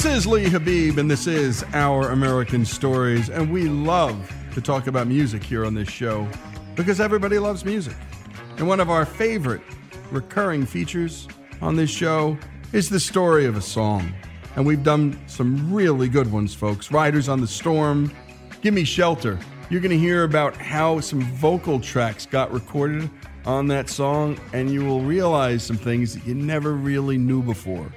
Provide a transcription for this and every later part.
This is Lee Habeeb, and this is Our American Stories. And we love to talk about music here on this show because everybody loves music. And one of our favorite recurring features on this show is the story of a song. And we've done some really good ones, folks. Riders on the Storm, Give Me Shelter. You're going to hear about how some vocal tracks got recorded on that song, and you will realize some things that you never really knew before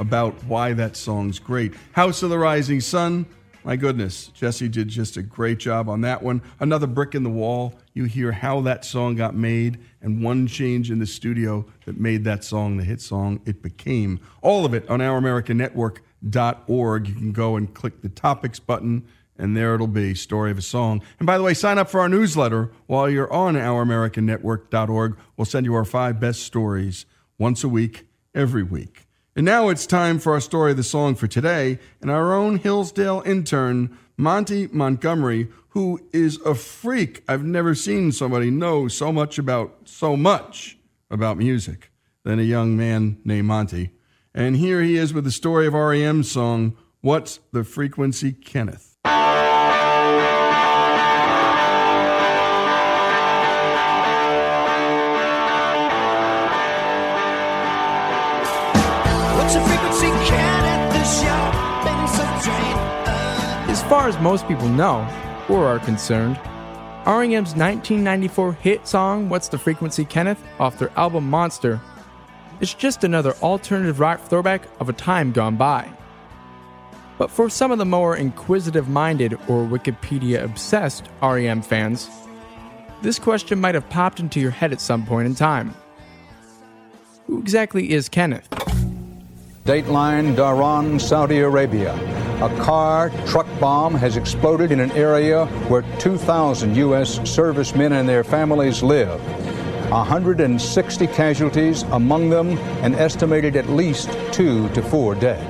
about why that song's great. House of the Rising Sun, my goodness, Jesse did just a great job on that one. Another brick in the wall. You hear how that song got made and one change in the studio that made that song the hit song it became. All of it on ouramericannetwork.org. You can go and click the topics button and there it'll be story of a song and by the way sign up for our newsletter while you're on ouramericannetwork.org we'll send you our five best stories once a week every week and now it's time for our story of the song for today and our own hillsdale intern monty montgomery who is a freak. I've never seen somebody know so much about so much about music than a young man named monty. And here he is with the story of rem's song what's the frequency kenneth far as most people know, or are concerned, REM's 1994 hit song What's the Frequency Kenneth off their album Monster is just another alternative rock throwback of a time gone by. But for some of the more inquisitive minded or Wikipedia obsessed REM fans, this question might have popped into your head at some point in time. Who exactly is Kenneth? Dateline, Dhahran, Saudi Arabia. A car truck bomb has exploded in an area where 2,000 U.S. servicemen and their families live. 160 casualties, among them an estimated at least two to four dead.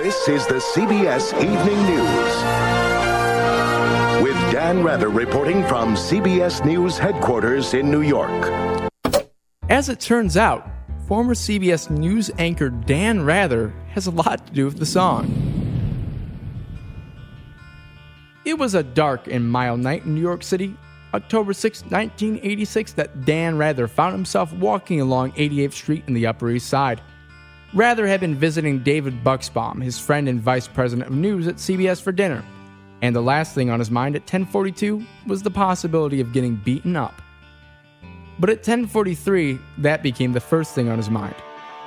This is the CBS Evening News. With Dan Rather reporting from CBS News headquarters in New York. As it turns out, former CBS News anchor Dan Rather has a lot to do with the song. It was a dark and mild night in New York City, October 6, 1986, that Dan Rather found himself walking along 88th Street in the Upper East Side. Rather had been visiting David Buksbaum, his friend and vice president of news at CBS for dinner, and the last thing on his mind at 1042 was the possibility of getting beaten up. But at 10:43, that became the first thing on his mind.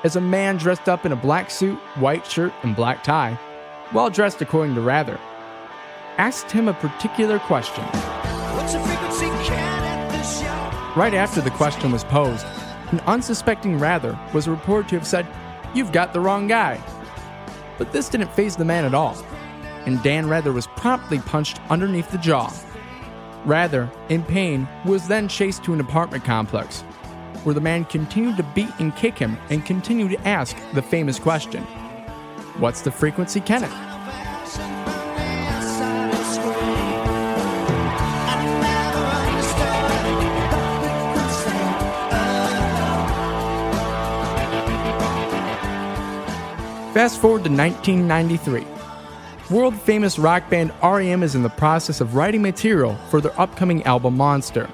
As a man dressed up in a black suit, white shirt, and black tie, well dressed according to Rather, asked him a particular question. Right after the question was posed, an unsuspecting Rather was reported to have said, You've got the wrong guy. But this didn't phase the man at all, and Dan Rather was promptly punched underneath the jaw. Rather, in pain, was then chased to an apartment complex, where the man continued to beat and kick him and continued to ask the famous question What's the frequency, Kenneth? Fast forward to 1993. World famous rock band REM is in the process of writing material for their upcoming album Monster,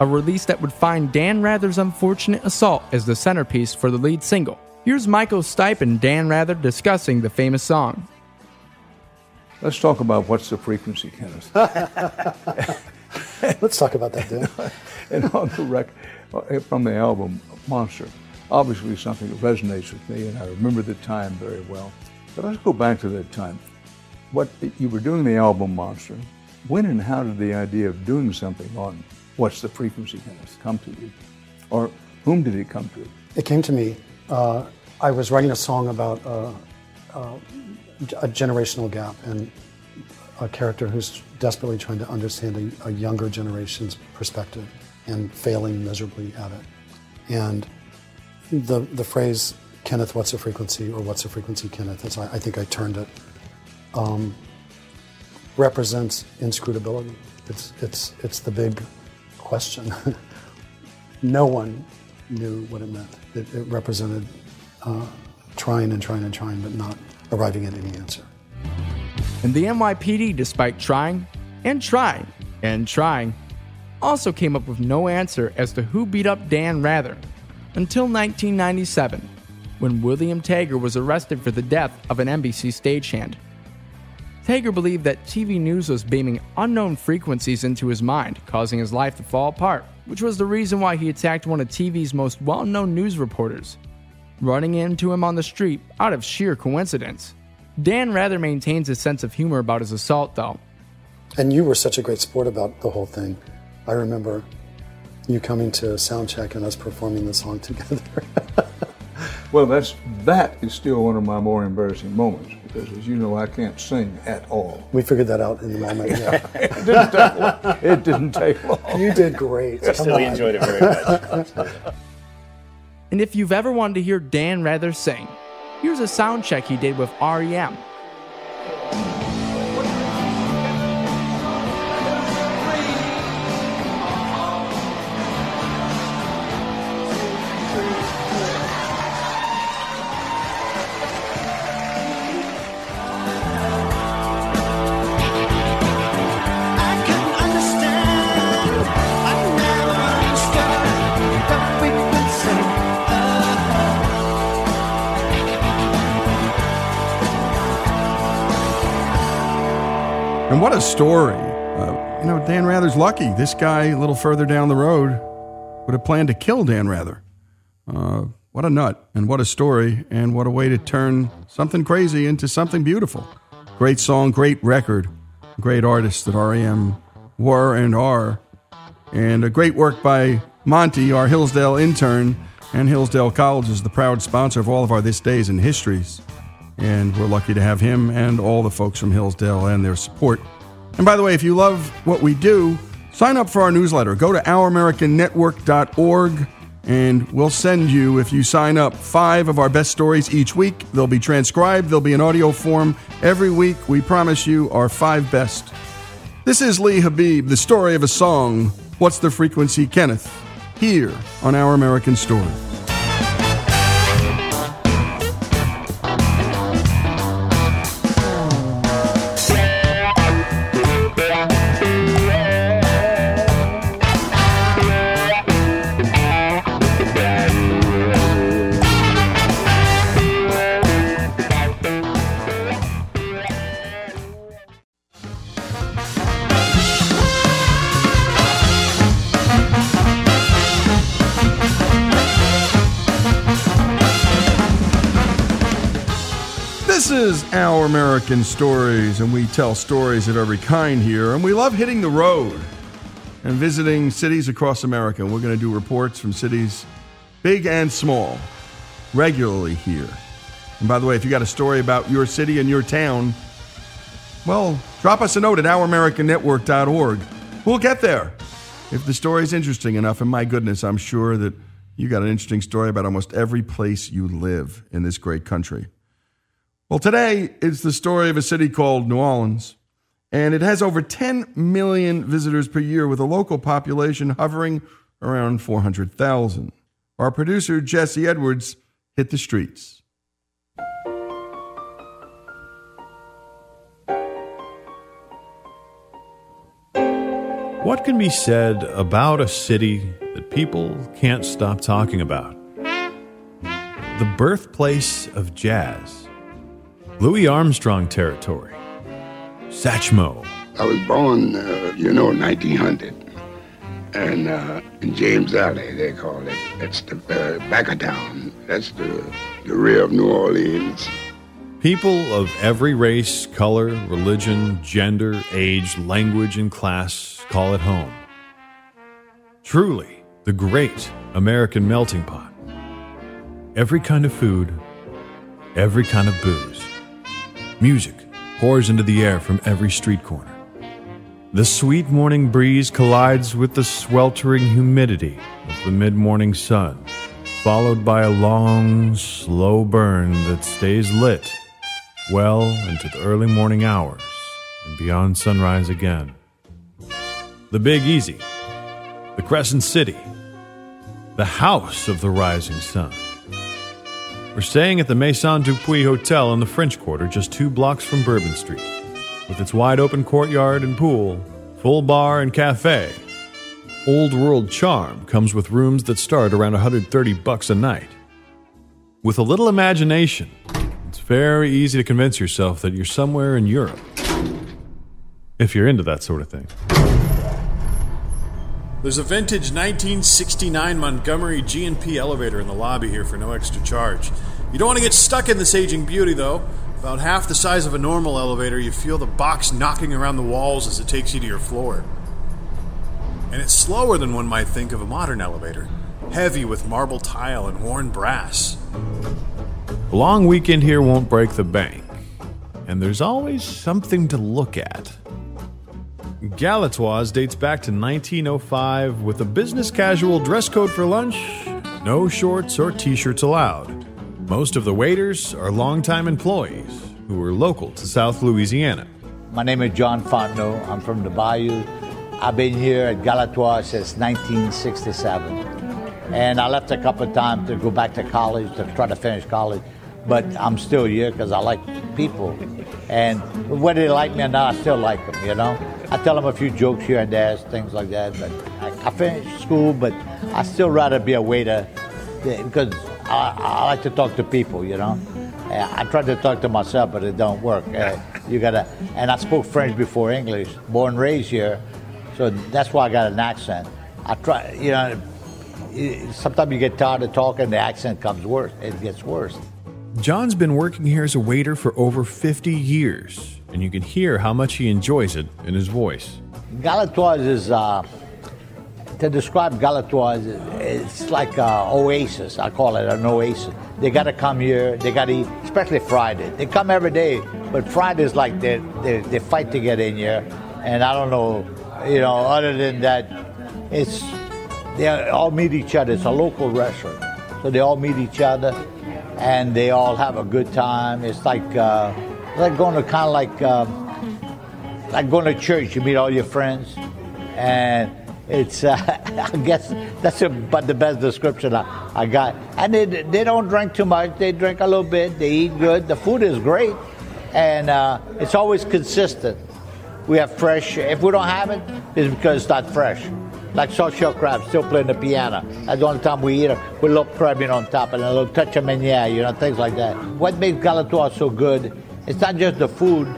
a release that would find Dan Rather's unfortunate assault as the centerpiece for the lead single. Here's Michael Stipe and Dan Rather discussing the famous song. Let's talk about what's the frequency, Kenneth. Let's talk about that, Dan. and on the record, from the album Monster, obviously something that resonates with me, and I remember the time very well. But let's go back to that time. What you were doing the album Monster. When and how did the idea of doing something on What's the Frequency come to you, or whom did it come to? It came to me. Uh, I was writing a song about uh, uh, a generational gap and a character who's desperately trying to understand a, a younger generation's perspective and failing miserably at it. And the the phrase Kenneth, what's a frequency, or what's a frequency, Kenneth, as I, I think I turned it, um, represents inscrutability. It's it's it's the big question. no one knew what it meant. It, it represented uh, trying and trying and trying, but not arriving at any answer. And the NYPD, despite trying and trying and trying, also came up with no answer as to who beat up Dan Rather until 1997, when William Tager was arrested for the death of an NBC stagehand. Tager believed that TV news was beaming unknown frequencies into his mind, causing his life to fall apart, which was the reason why he attacked one of TV's most well known news reporters, running into him on the street out of sheer coincidence. Dan rather maintains a sense of humor about his assault, though. And you were such a great sport about the whole thing. I remember you coming to sound check and us performing the song together. Well, that's that is still one of my more embarrassing moments because, as you know, I can't sing at all. we figured that out in the moment. Yeah. It didn't take long. It didn't take long. you did great. Come Still on. enjoyed it very much. And if you've ever wanted to hear Dan Rather sing, here's a sound check he did with REM. What a story. Uh, you know, Dan Rather's lucky. This guy, a little further down the road, would have planned to kill Dan Rather. Uh, what a nut, and what a story, and what a way to turn something crazy into something beautiful. Great song, great record, great artists that REM were and are. And a great work by Monty, our Hillsdale intern, and Hillsdale College is the proud sponsor of all of our This Days and Histories. And we're lucky to have him and all the folks from Hillsdale and their support. And by the way, if you love what we do, sign up for our newsletter. Go to ouramericannetwork.org and we'll send you, if you sign up, five of our best stories each week. They'll be transcribed, they'll be in audio form every week. We promise you our five best. This is Lee Habeeb, the story of a song, What's the Frequency, Kenneth, here on Our American Story. American Stories, and we tell stories of every kind here. And we love hitting the road and visiting cities across America. We're going to do reports from cities big and small regularly here. And by the way, if you got a story about your city and your town, well, drop us a note at ouramericannetwork.org. We'll get there. If the story is interesting enough, and my goodness, I'm sure that you got an interesting story about almost every place you live in this great country. Well, today it's the story of a city called New Orleans, and it has over 10 million visitors per year with a local population hovering around 400,000. Our producer, Jesse Edwards, hit the streets. What can be said about a city that people can't stop talking about? The birthplace of jazz, Louis Armstrong territory, Satchmo, I was born, uh, you know, 1900, and uh, in James Alley, they call it. That's the uh, back of town. That's the the rear of New Orleans. People of every race, color, religion, gender, age, language, and class call it home. Truly, the great American melting pot. Every kind of food, every kind of booze. Music pours into the air from every street corner. The sweet morning breeze collides with the sweltering humidity of the mid morning sun, followed by a long, slow burn that stays lit well into the early morning hours and beyond sunrise again. The Big Easy, the Crescent City, the house of the rising sun. We're staying at the Maison Dupuy Hotel in the French Quarter, just two blocks from Bourbon Street. With its wide open courtyard and pool, full bar and cafe, old world charm comes with rooms that start around 130 bucks a night. With a little imagination, it's very easy to convince yourself that you're somewhere in Europe. If you're into that sort of thing. There's a vintage 1969 Montgomery G&P elevator in the lobby here for no extra charge. You don't want to get stuck in this aging beauty, though. About half the size of a normal elevator, you feel the box knocking around the walls as it takes you to your floor. And it's slower than one might think of a modern elevator, heavy with marble tile and worn brass. A long weekend here won't break the bank, and there's always something to look at. Galatoire's dates back to 1905 with a business casual dress code for lunch, no shorts or t shirts allowed. Most of the waiters are longtime employees who are local to South Louisiana. My name is John Fontenot. I'm from the Bayou. I've been here at Galatoire since 1967. And I left a couple of times to go back to college to try to finish college. But I'm still here because I like people. And whether they like me or not, I still like them, you know? I tell them a few jokes here and there, things like that. But I, I finished school, but I still rather be a waiter because I, I like to talk to people, you know? Uh, I tried to talk to myself, but it don't work. Uh, you gotta, and I spoke French before English, born raised here, so that's why I got an accent. I try, you know, sometimes you get tired of talking, the accent comes worse. It gets worse. John's been working here as a waiter for over 50 years, and you can hear how much he enjoys it in his voice. Galatoire's is, uh, to describe Galatoire's, it's like a oasis. I call it an oasis. They got to come here. They got to eat, especially Friday. They come every day, but Friday's like they, they, they fight to get in here. And I don't know, you know, other than that, it's, they all meet each other. It's a local restaurant. So they all meet each other and they all have a good time. It's like, uh, like going to kind of like, um, like going to church. You meet all your friends, and it's uh, I guess that's about the best description I, I got. And they they don't drink too much. They drink a little bit. They eat good. The food is great, and uh, it's always consistent. We have fresh. If we don't have it, it's because it's not fresh. Like salt shell crab, still playing the piano. That's the only time we eat it with a little crabbing on top and a little touch of you know, things like that. What makes Galatoire so good? It's not just the food,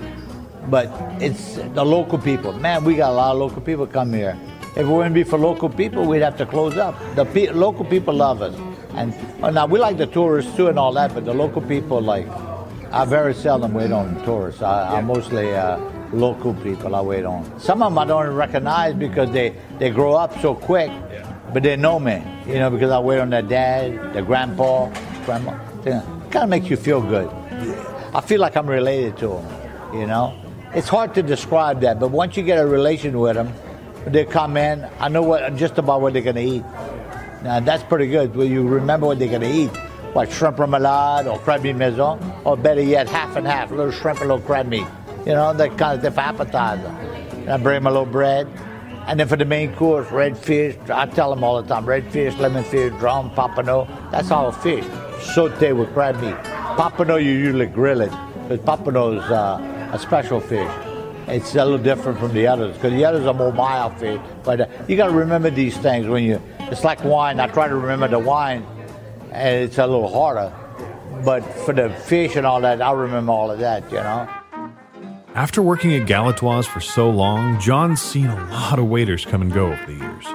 but it's the local people. Man, we got a lot of local people come here. If it wouldn't be for local people, we'd have to close up. The pe- local people love us, and oh, now we like the tourists too and all that, but the local people like. I very seldom wait on tourists. I, I mostly uh, local people I wait on. Some of them I don't recognize because they, they grow up so quick, but they know me, you know, because I wait on their dad, their grandpa, grandma. It kind of makes you feel good. I feel like I'm related to them, you know. It's hard to describe that, but once you get a relation with them, they come in. I know what just about what they're gonna eat. Now that's pretty good. Well, you remember what they're gonna eat, like shrimp remoulade or crab meat maison, or better yet, half and half, a little shrimp and a little crab meat. You know, that kind of appetizer. And I bring them a little bread. And then for the main course, red fish. I tell them all the time, red fish, lemon fish, drum, papano. That's all fish. Saute with crab meat. Papano, you usually grill it, but papano is uh, a special fish. It's a little different from the others because the others are more mild fish. But uh, you got to remember these things when you. It's like wine. I try to remember the wine, and it's a little harder. But for the fish and all that, I remember all of that. You know. After working at Galatoire's for so long, John's seen a lot of waiters come and go over the years.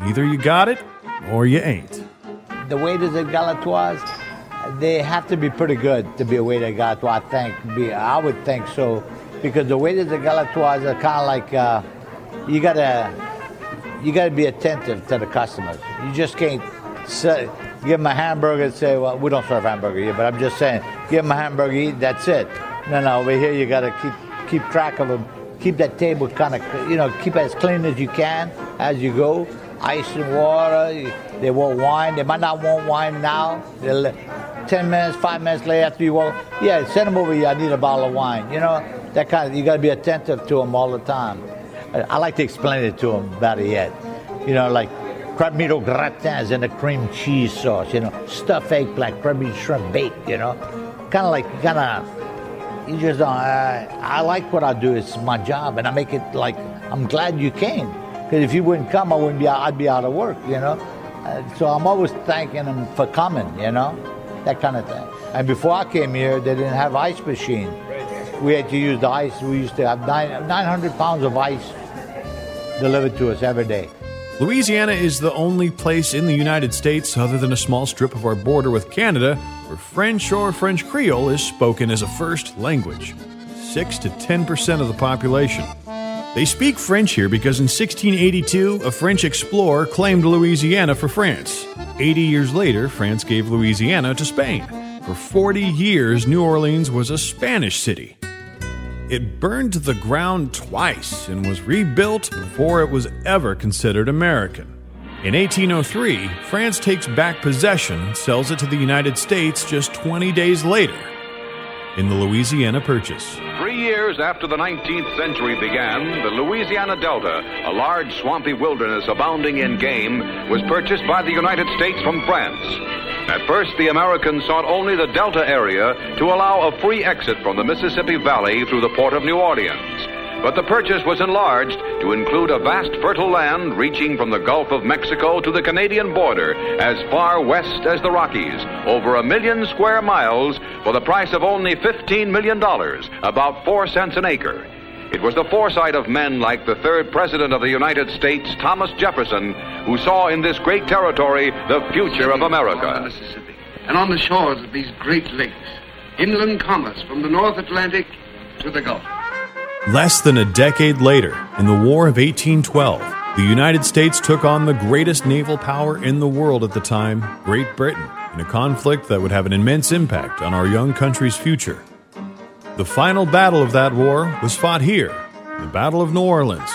Either you got it or you ain't. the waiters at Galatoire's, they have to be pretty good to be a waiter Galatoire's, I think. Be, I would think so. Because the waiters at Galatoire's are kind of like, uh, you gotta, you gotta be attentive to the customers. You just can't say, give them a hamburger and say, well, we don't serve hamburger here, but I'm just saying, give them a hamburger, eat, that's it. No, no, over here you gotta keep, keep track of them. Keep that table kind of, you know, keep it as clean as you can as you go. Ice and water. They want wine. They might not want wine now. They'll, Ten minutes, five minutes later after you walk, yeah, send them over here. I need a bottle of wine. You know, that kind of. You got to be attentive to them all the time. I, like to explain it to them better yet. You know, like crab meat au gratins and a cream cheese sauce, you know, stuffed eggplant, crab meat shrimp baked, you know, kind of like kind of. You just don't. I, I like what I do. It's my job, and I make it like I'm glad you came. Because if you wouldn't come, I wouldn't be. I'd be out of work, you know. So I'm always thanking them for coming, you know, that kind of thing. And before I came here, they didn't have ice machine. We had to use the ice. We used to have nine, 900 pounds of ice delivered to us every day. Louisiana is the only place in the United States, other than a small strip of our border with Canada, where French or French Creole is spoken as a first language. 6 to 10% of the population. They speak French here because in 1682, a French explorer claimed Louisiana for France. 80 years later, France gave Louisiana to Spain. For 40 years, New Orleans was a Spanish city. It burned to the ground twice and was rebuilt before it was ever considered American. In 1803, France takes back possession and sells it to the United States just 20 days later in the Louisiana Purchase. Three years after the 19th century began, the Louisiana Delta, a large swampy wilderness abounding in game, was purchased by the United States from France. At first, the Americans sought only the Delta area to allow a free exit from the Mississippi Valley through the port of New Orleans. But the purchase was enlarged to include a vast fertile land reaching from the Gulf of Mexico to the Canadian border as far west as the Rockies, over a million square miles for the price of only $15 million, about four cents an acre. It was the foresight of men like the third President of the United States, Thomas Jefferson, who saw in this great territory the future of America. Mississippi, and on the shores of these great lakes, inland commerce from the North Atlantic to the Gulf. Less than a decade later, in the War of 1812, the United States took on the greatest naval power in the world at the time, Great Britain, in a conflict that would have an immense impact on our young country's future. The final battle of that war was fought here, the Battle of New Orleans.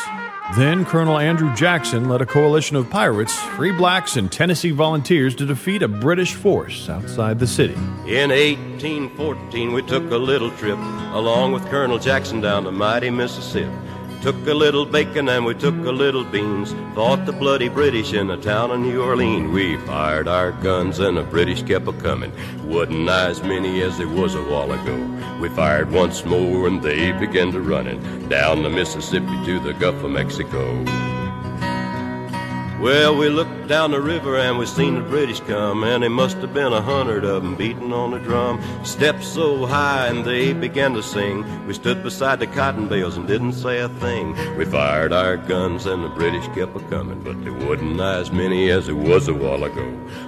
Then Colonel Andrew Jackson led a coalition of pirates, free blacks, and Tennessee volunteers to defeat a British force outside the city. In 1814, we took a little trip along with Colonel Jackson down the mighty Mississippi. Took a little bacon and we took a little beans. Fought the bloody British in the town of New Orleans. We fired our guns and the British kept a coming. Wasn't as many as there was a while ago. We fired once more and they began to running down the Mississippi to the Gulf of Mexico. Well, we looked down the river and we seen the British come, and they must have been a hundred of 'em beating on the drum. Stepped so high and they began to sing. We stood beside the cotton bales and didn't say a thing. We fired our guns and the British kept a coming, but they wasn't as many as it was a while ago.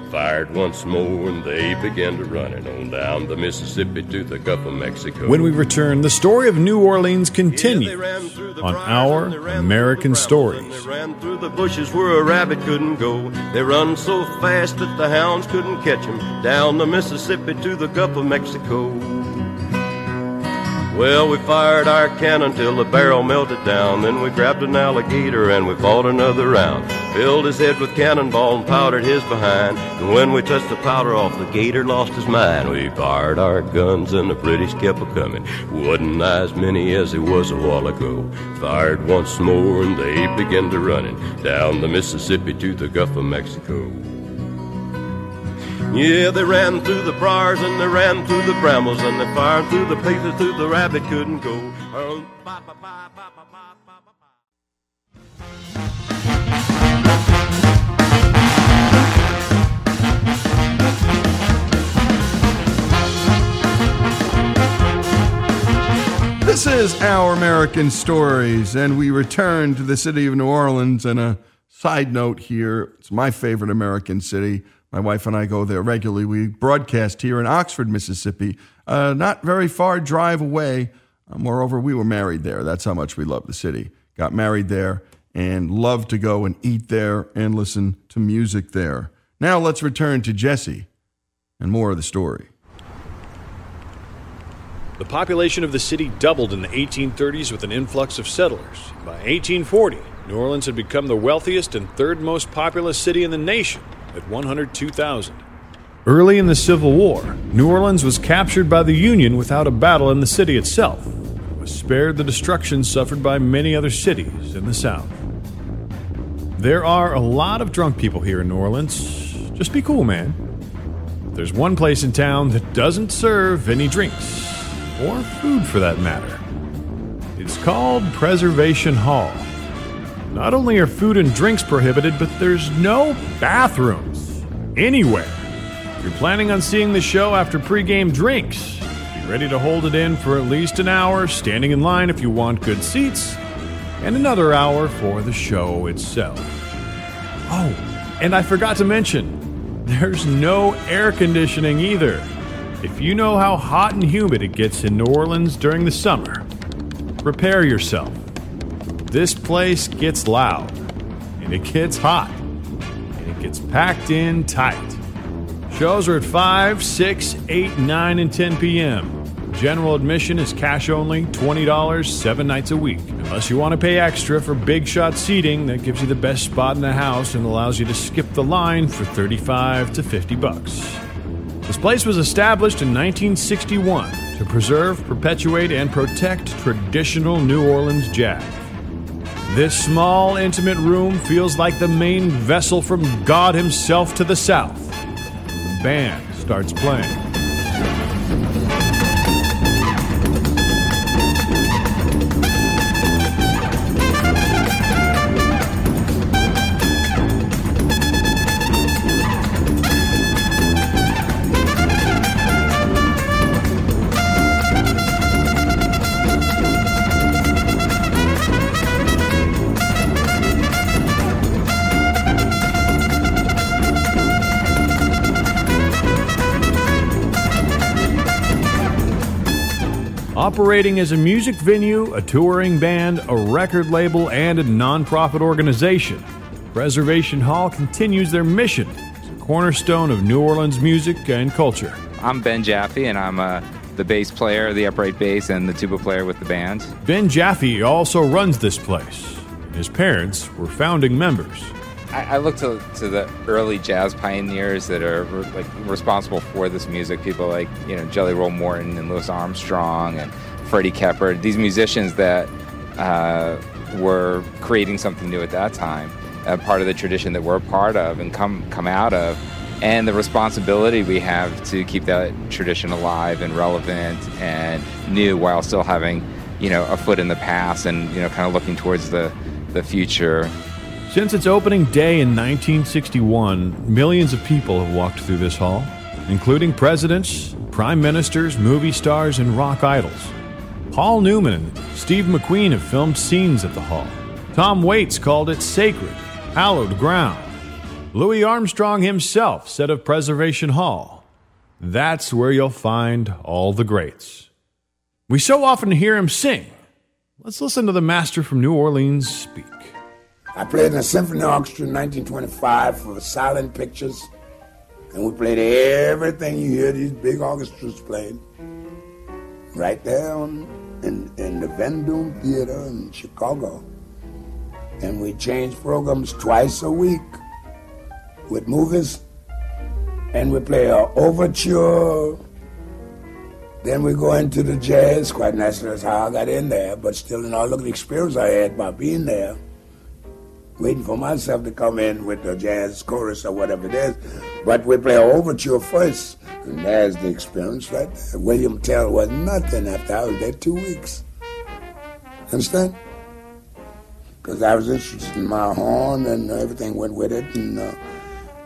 Fired once more and they began to running on down the Mississippi to the Gulf of Mexico. When we return, the story of New Orleans continues on Our American Stories. Rabbit couldn't go. They run so fast that the hounds couldn't catch 'em. Down the Mississippi to the Gulf of Mexico. Well, we fired our cannon till the barrel melted down. Then we grabbed an alligator and we fought another round. Filled his head with cannonball and powdered his behind. And when we touched the powder off, the gator lost his mind. We fired our guns and the British kept a coming. Wasn't as many as it was a while ago. Fired once more and they began to running down the Mississippi to the Gulf of Mexico. Yeah, they ran through the briars and they ran through the brambles and they fired through the places through the rabbit couldn't go. This is Our American Stories, and we return to the city of New Orleans. And a side note here it's my favorite American city. My wife and I go there regularly. We broadcast here in Oxford, Mississippi, uh, not very far drive away. Uh, moreover, we were married there. That's how much we love the city. Got married there and love to go and eat there and listen to music there. Now let's return to Jesse and more of the story. The population of the city doubled in the 1830s with an influx of settlers. By 1840, New Orleans had become the wealthiest and third most populous city in the nation at 102,000. Early in the Civil War, New Orleans was captured by the Union without a battle in the city itself, was spared the destruction suffered by many other cities in the South. There are a lot of drunk people here in New Orleans. Just be cool, man. There's one place in town that doesn't serve any drinks, or food for that matter. It's called Preservation Hall. Not only are food and drinks prohibited, but there's no bathrooms anywhere. If you're planning on seeing the show after pregame drinks, be ready to hold it in for at least an hour, standing in line if you want good seats, and another hour for the show itself. Oh, and I forgot to mention, there's no air conditioning either. If you know how hot and humid it gets in New Orleans during the summer, prepare yourself. This place gets loud, and it gets hot, and it gets packed in tight. Shows are at 5, 6, 8, 9, and 10 p.m. General admission is cash only, $20, seven nights a week. Unless you want to pay extra for big shot seating that gives you the best spot in the house and allows you to skip the line for 35 to 50 bucks. This place was established in 1961 to preserve, perpetuate, and protect traditional New Orleans jazz. This small, intimate room feels like the main vessel from God Himself to the south. The band starts playing. Operating as a music venue, a touring band, a record label, and a nonprofit organization, Preservation Hall continues their mission as a cornerstone of New Orleans music and culture. I'm Ben Jaffe, and I'm uh, the bass player, the upright bass, and the tuba player with the band. Ben Jaffe also runs this place. His parents were founding members. I, I look to, to the early jazz pioneers that are re- like responsible for this music. People like you know Jelly Roll Morton and Louis Armstrong and Freddie Keppard. These musicians that uh, were creating something new at that time, uh, part of the tradition that we're a part of and come come out of, and the responsibility we have to keep that tradition alive and relevant and new while still having you know a foot in the past and you know kind of looking towards the the future. Since its opening day in 1961, millions of people have walked through this hall, including presidents, prime ministers, movie stars, and rock idols. Paul Newman and Steve McQueen have filmed scenes at the hall. Tom Waits called it sacred, hallowed ground. Louis Armstrong himself said of Preservation Hall, that's where you'll find all the greats. We so often hear him sing. Let's listen to the master from New Orleans speak. I played in a symphony orchestra in 1925 for Silent Pictures, and we played everything you hear these big orchestras playing. Right there in, in the Vendome Theater in Chicago. And we changed programs twice a week with movies, and we play a overture. Then we go into the jazz. Quite naturally, that's how I got in there. But still, you know, look at the experience I had by being there waiting for myself to come in with the jazz chorus or whatever it is. But we play overture first, and there's the experience right. William Tell was nothing after I was there two weeks. Understand? Because I was interested in my horn and everything went with it, and, uh,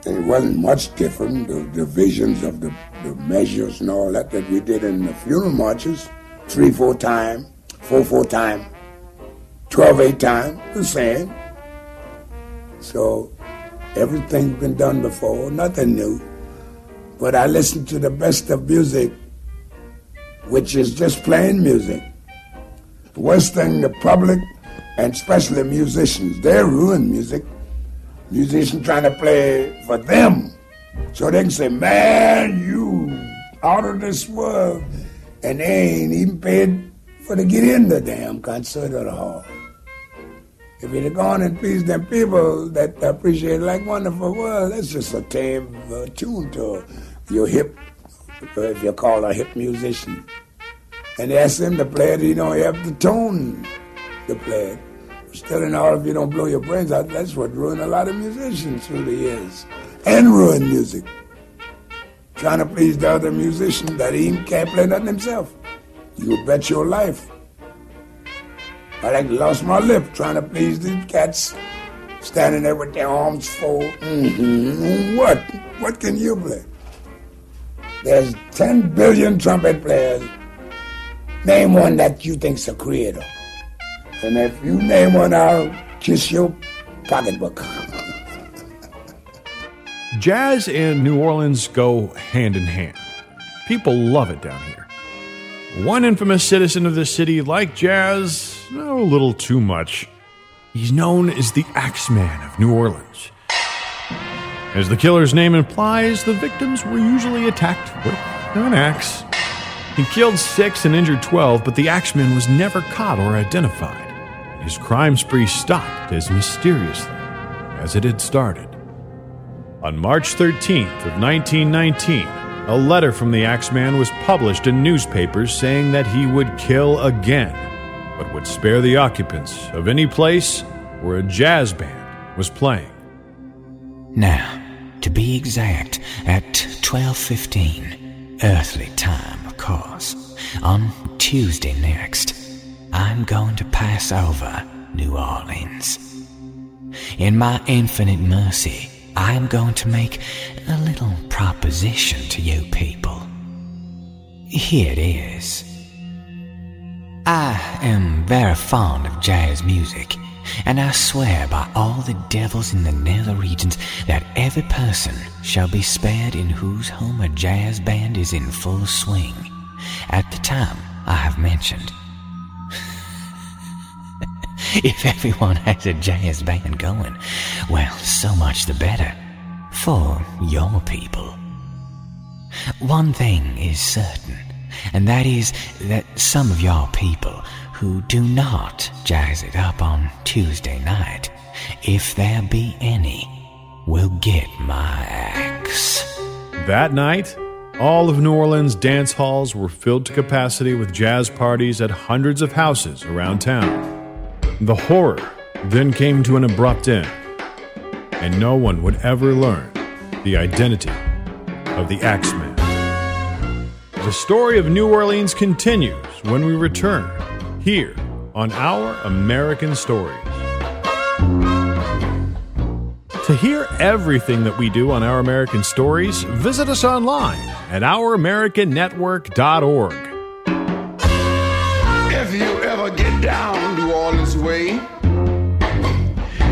it wasn't much different. The divisions of the, the measures and all that that we did in the funeral marches, three four time, four four time, twelve eight time, the same. So everything's been done before, nothing new. But I listen to the best of music, which is just plain music. The worst thing, the public, and especially musicians, they ruin music. Musicians trying to play for them. So they can say, man, you out of this world. And they ain't even paid for to get in the damn concert hall. If you'd have gone and pleased them people that appreciate like wonderful world, that's just a tame uh, tune to your hip, if you call a hip musician. And ask him to play it, he don't have the tone to play it. Studying all if you don't blow your brains out, that's what ruined a lot of musicians through the years. And ruined music. Trying to please the other musician that he can't play nothing himself. You bet your life. I like lost my lip trying to please these cats standing there with their arms folded. Mhm. What? What can you play? There's 10 billion trumpet players. Name one that you think's a creator. And if you name one, I'll kiss your pocketbook. Jazz and New Orleans go hand in hand. People love it down here. One infamous citizen of the city liked jazz oh, a little too much. He's known as the Axeman of New Orleans. As the killer's name implies, the victims were usually attacked with an axe. He killed six and injured 12, but the Axeman was never caught or identified. His crime spree stopped as mysteriously as it had started. On March 13th of 1919, a letter from the Axeman was published in newspapers saying that he would kill again, but would spare the occupants of any place where a jazz band was playing. Now, to be exact, at 12:15 earthly time, of course, on Tuesday next, I'm going to pass over New Orleans. In my infinite mercy, I am going to make a little proposition to you people. Here it is. I am very fond of jazz music, and I swear by all the devils in the nether regions that every person shall be spared in whose home a jazz band is in full swing at the time I have mentioned. if everyone has a jazz band going, well, so much the better for your people. One thing is certain, and that is that some of your people who do not jazz it up on Tuesday night, if there be any, will get my axe. That night, all of New Orleans dance halls were filled to capacity with jazz parties at hundreds of houses around town. The horror then came to an abrupt end, and no one would ever learn the identity of the Axeman. The story of New Orleans continues when we return here on Our American Stories. To hear everything that we do on Our American Stories, visit us online at ouramericannetwork.org. If you ever get down New Orleans way,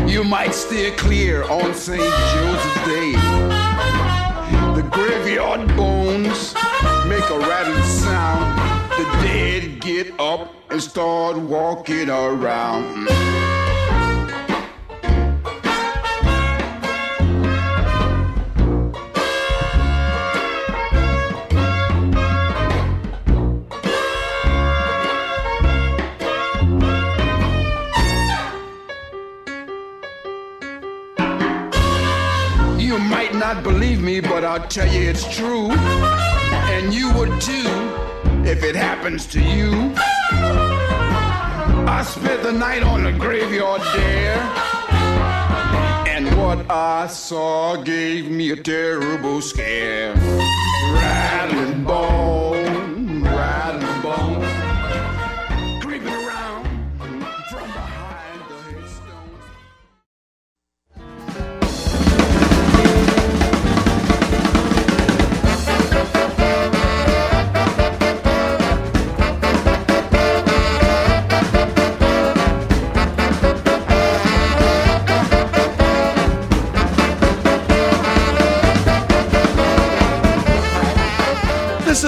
you might steer clear on St. Joseph's Day. Rattling sound. The dead get up and start walking around. You might not believe me, but I'll tell you it's true. And you would too if it happens to you. I spent the night on the graveyard there. And what I saw gave me a terrible scare. Rattling bone,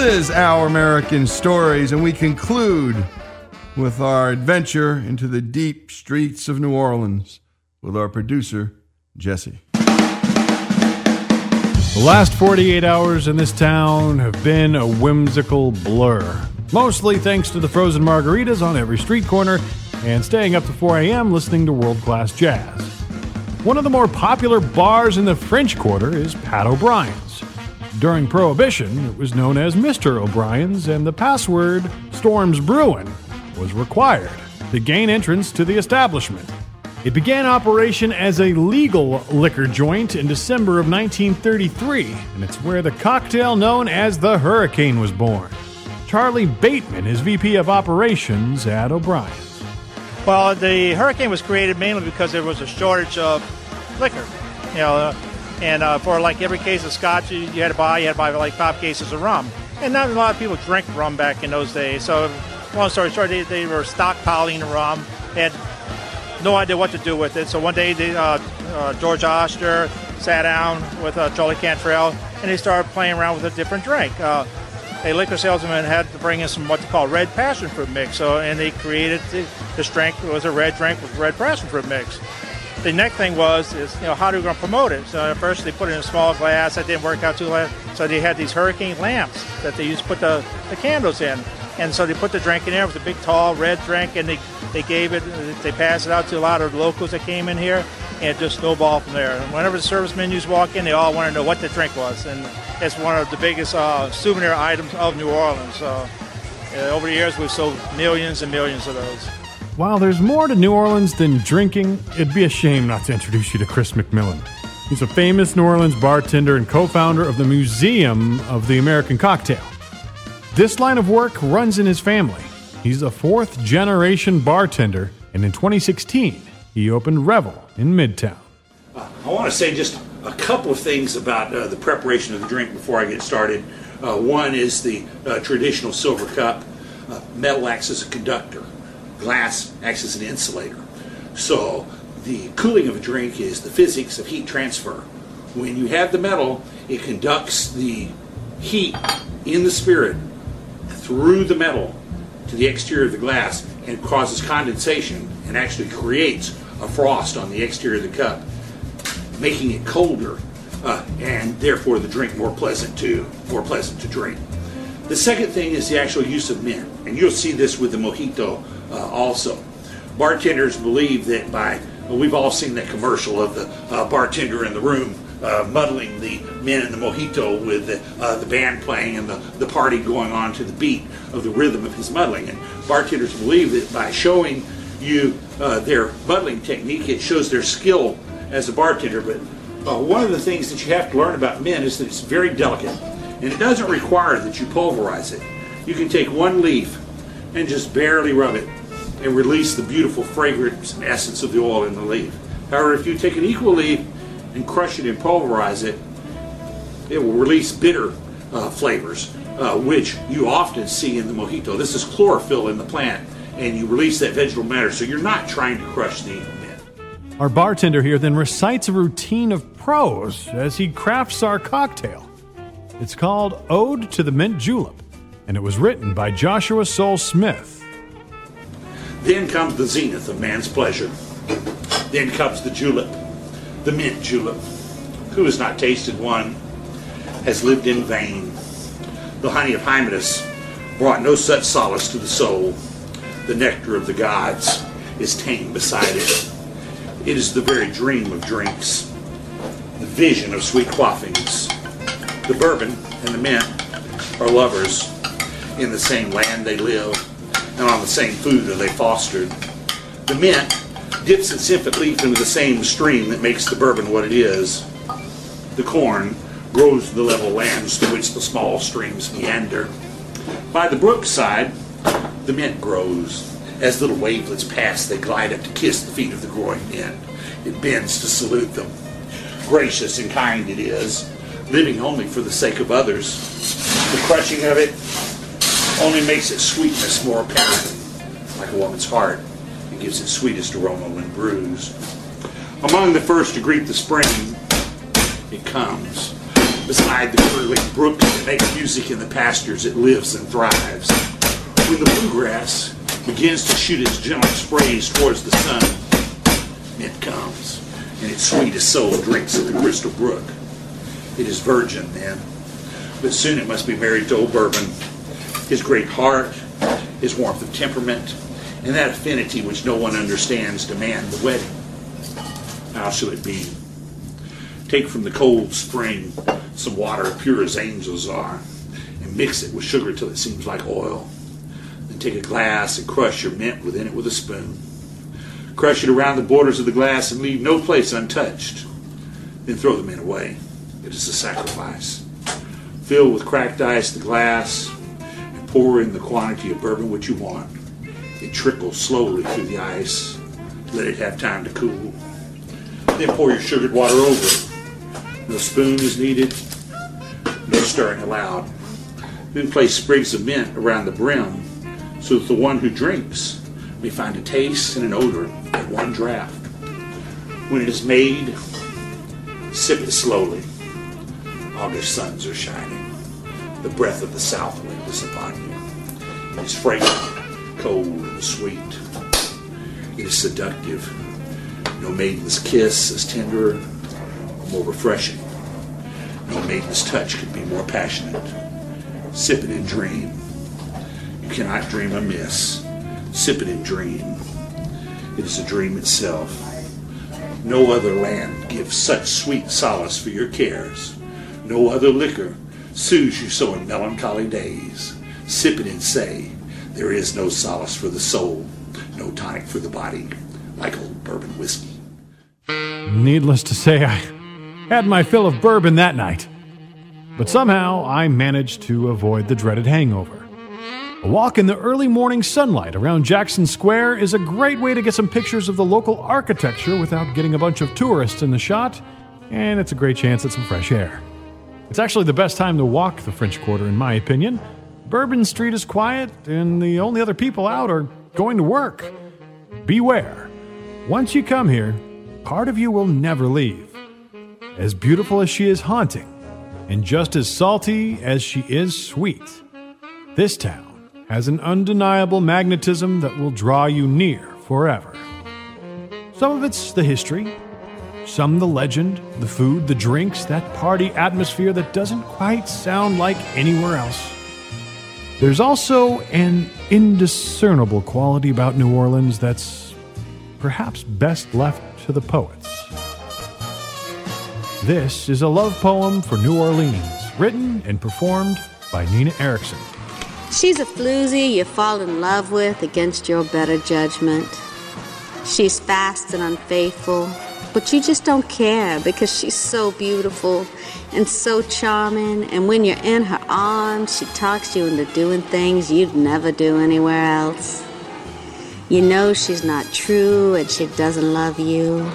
is Our American Stories, and we conclude with our adventure into the deep streets of New Orleans with our producer, Jesse. The last 48 hours in this town have been a whimsical blur. Mostly thanks to the frozen margaritas on every street corner and staying up to 4 a.m. listening to world class jazz. One of the more popular bars in the French Quarter is Pat O'Brien's. During Prohibition, it was known as Mr. O'Brien's, and the password Storms Brewin was required. to gain entrance to the establishment. It began operation as a legal liquor joint in December of 1933, and it's where the cocktail known as the Hurricane was born. Charlie Bateman is VP of Operations at O'Brien's. Well, the hurricane was created mainly because there was a shortage of liquor. You know, and uh, for like every case of scotch you, you had to buy, you had to buy like five cases of rum. And not a lot of people drank rum back in those days. So, long story short, they, they were stockpiling the rum. Had no idea what to do with it. So one day, they, uh, uh, George Oster sat down with uh, Charlie Cantrell, and they started playing around with a different drink. Uh, a liquor salesman had to bring in some what they call red passion fruit mix. So, and they created the, this drink it was a red drink with red passion fruit mix. The next thing was is you know how are we going to promote it? So at first they put it in a small glass. That didn't work out too well. So they had these hurricane lamps that they used to put the, the candles in. And so they put the drink in there. It was a big, tall, red drink, and they, they gave it, they passed it out to a lot of locals that came in here, and it just snowballed from there. And whenever the service menus walk in, they all want to know what the drink was. And it's one of the biggest uh, souvenir items of New Orleans. So uh, over the years, we've sold millions and millions of those. While there's more to New Orleans than drinking, it'd be a shame not to introduce you to Chris McMillan. He's a famous New Orleans bartender and co founder of the Museum of the American Cocktail. This line of work runs in his family. He's a fourth generation bartender, and in 2016, he opened Revel in Midtown. I want to say just a couple of things about uh, the preparation of the drink before I get started. Uh, one is the uh, traditional silver cup. Uh, metal acts as a conductor. Glass acts as an insulator. So the cooling of a drink is the physics of heat transfer. When you have the metal, it conducts the heat in the spirit through the metal to the exterior of the glass and causes condensation and actually creates a frost on the exterior of the cup, making it colder uh, and therefore the drink more pleasant to more pleasant to drink. The second thing is the actual use of mint, and you'll see this with the mojito uh, also. Bartenders believe that by well, we've all seen that commercial of the uh, bartender in the room uh, muddling the mint and the mojito with the, uh, the band playing and the, the party going on to the beat of the rhythm of his muddling. And bartenders believe that by showing you uh, their muddling technique, it shows their skill as a bartender. But uh, one of the things that you have to learn about mint is that it's very delicate, and it doesn't require that you pulverize it. You can take one leaf and just barely rub it and release the beautiful fragrance and essence of the oil in the leaf. However, if you take an equal leaf and crush it and pulverize it, it will release bitter uh, flavors, uh, which you often see in the mojito. This is chlorophyll in the plant, and you release that vegetal matter, so you're not trying to crush the mint. Our bartender here then recites a routine of prose as he crafts our cocktail. It's called Ode to the Mint Julep, and it was written by Joshua Soule Smith. Then comes the zenith of man's pleasure. Then comes the julep, the mint julep. Who has not tasted one has lived in vain. The honey of Hymettus brought no such solace to the soul. The nectar of the gods is tame beside it. It is the very dream of drinks, the vision of sweet quaffings. The bourbon and the mint are lovers. In the same land they live, and on the same food are they fostered. The mint dips its infant leaf into the same stream that makes the bourbon what it is. The corn grows the level lands through which the small streams meander. By the brook side, the mint grows. As little wavelets pass, they glide up to kiss the feet of the growing mint. It bends to salute them. Gracious and kind it is, living only for the sake of others. The crushing of it only makes its sweetness more apparent, like a woman's heart. It gives its sweetest aroma when bruised. Among the first to greet the spring, it comes. Beside the curling brook that makes music in the pastures, it lives and thrives. When the bluegrass begins to shoot its gentle sprays towards the sun, it comes, and its sweetest soul drinks at the crystal brook. It is virgin then, but soon it must be married to old bourbon. His great heart, his warmth of temperament, and that affinity which no one understands demand the wedding. How shall it be? Take from the cold spring some water pure as angels are, and mix it with sugar till it seems like oil. Then take a glass and crush your mint within it with a spoon. Crush it around the borders of the glass and leave no place untouched. Then throw the mint away. It is a sacrifice. Fill with cracked ice the glass pour in the quantity of bourbon which you want. It trickles slowly through the ice. Let it have time to cool. Then pour your sugared water over it. No spoon is needed. No stirring allowed. Then place sprigs of mint around the brim so that the one who drinks may find a taste and an odor at one draught. When it is made, sip it slowly. August suns are shining. The breath of the south upon you. It is fragrant, cold, and sweet. It is seductive. No maiden's kiss is tenderer or more refreshing. No maiden's touch could be more passionate. Sip it and dream. You cannot dream amiss. Sip it and dream. It is a dream itself. No other land gives such sweet solace for your cares. No other liquor soothes you so in melancholy days. Sip it and say, there is no solace for the soul, no tonic for the body, like old bourbon whiskey. Needless to say, I had my fill of bourbon that night. But somehow I managed to avoid the dreaded hangover. A walk in the early morning sunlight around Jackson Square is a great way to get some pictures of the local architecture without getting a bunch of tourists in the shot, and it's a great chance at some fresh air. It's actually the best time to walk the French Quarter, in my opinion. Bourbon Street is quiet, and the only other people out are going to work. Beware. Once you come here, part of you will never leave. As beautiful as she is haunting, and just as salty as she is sweet, this town has an undeniable magnetism that will draw you near forever. Some of it's the history, some the legend, the food, the drinks, that party atmosphere that doesn't quite sound like anywhere else. There's also an indiscernible quality about New Orleans that's perhaps best left to the poets. This is a love poem for New Orleans, written and performed by Nina Erickson. She's a floozy you fall in love with against your better judgment. She's fast and unfaithful, but you just don't care because she's so beautiful and so charming. And when you're in her arms, she talks you into doing things you'd never do anywhere else. You know she's not true and she doesn't love you,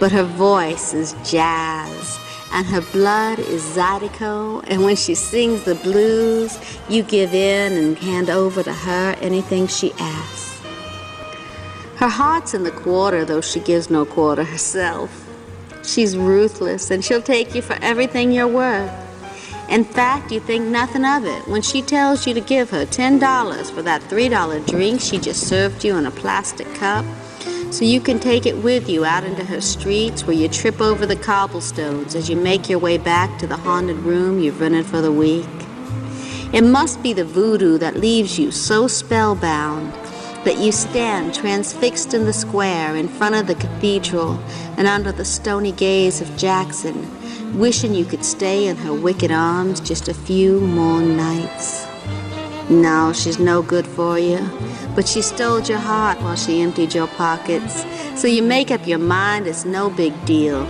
but her voice is jazz and her blood is zydeco. And when she sings the blues, you give in and hand over to her anything she asks. Her heart's in the quarter, though she gives no quarter herself. She's ruthless, and she'll take you for everything you're worth. In fact, you think nothing of it when she tells you to give her $10 for that $3 drink she just served you in a plastic cup so you can take it with you out into her streets where you trip over the cobblestones as you make your way back to the haunted room you've rented for the week. It must be the voodoo that leaves you so spellbound that you stand transfixed in the square in front of the cathedral and under the stony gaze of Jackson, wishing you could stay in her wicked arms just a few more nights. No, she's no good for you, but she stole your heart while she emptied your pockets, so you make up your mind it's no big deal.